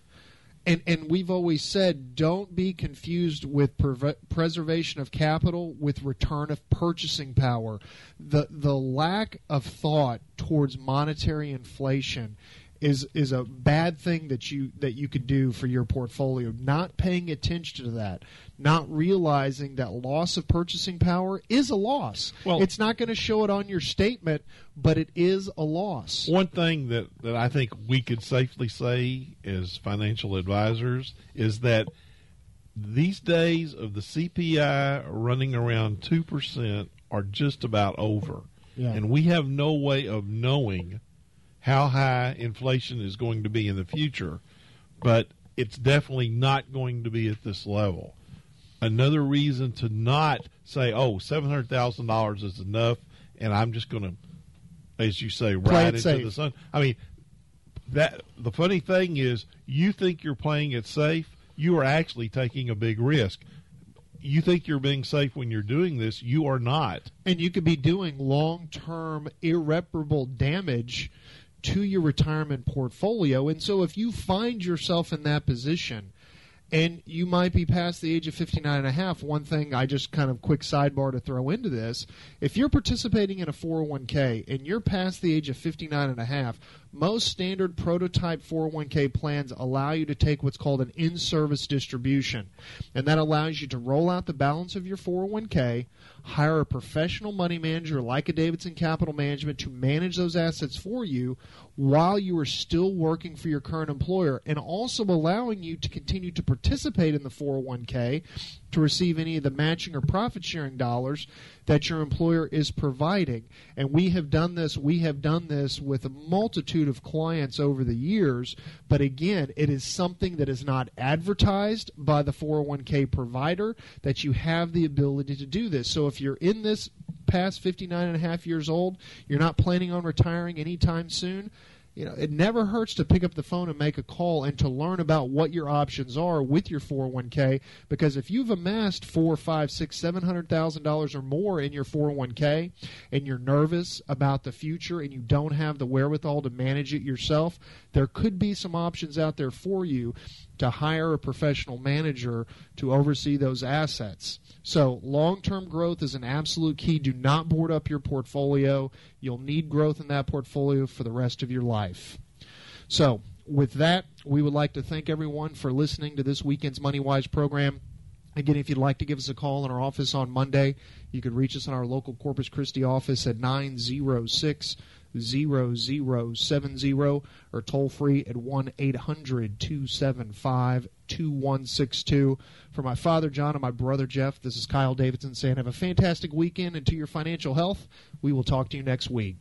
S1: And, and we've always said don't be confused with pre- preservation of capital with return of purchasing power. The the lack of thought towards monetary inflation is is a bad thing that you that you could do for your portfolio. Not paying attention to that, not realizing that loss of purchasing power is a loss. Well, it's not going to show it on your statement, but it is a loss.
S5: One thing that that I think we could safely say as financial advisors is that these days of the CPI running around two percent are just about over. Yeah. And we have no way of knowing how high inflation is going to be in the future, but it's definitely not going to be at this level. Another reason to not say, oh, $700,000 is enough and I'm just going to, as you say,
S1: Play
S5: ride into
S1: safe.
S5: the sun. I mean, that the funny thing is, you think you're playing it safe, you are actually taking a big risk. You think you're being safe when you're doing this, you are not.
S1: and you could be doing long term irreparable damage to your retirement portfolio. And so if you find yourself in that position and you might be past the age of 59 and a half, one thing I just kind of quick sidebar to throw into this, if you're participating in a 401k and you're past the age of 59 and a half, most standard prototype 401k plans allow you to take what's called an in-service distribution. And that allows you to roll out the balance of your 401k, hire a professional money manager like a Davidson Capital Management to manage those assets for you while you are still working for your current employer and also allowing you to continue to participate in the 401k to receive any of the matching or profit sharing dollars that your employer is providing. And we have done this, we have done this with a multitude of clients over the years, but again, it is something that is not advertised by the 401k provider that you have the ability to do this. So if you're in this past 59 and a half years old, you're not planning on retiring anytime soon, you know, it never hurts to pick up the phone and make a call and to learn about what your options are with your 401k. Because if you've amassed four, five, six, seven hundred thousand dollars or more in your 401k, and you're nervous about the future and you don't have the wherewithal to manage it yourself, there could be some options out there for you to hire a professional manager to oversee those assets. So, long term growth is an absolute key. Do not board up your portfolio. You'll need growth in that portfolio for the rest of your life. So, with that, we would like to thank everyone for listening to this weekend's Money Wise program. Again, if you'd like to give us a call in our office on Monday, you could reach us in our local Corpus Christi office at 906 0070 or toll free at 1 800 275 2162. For my father, John, and my brother, Jeff, this is Kyle Davidson saying have a fantastic weekend and to your financial health. We will talk to you next week.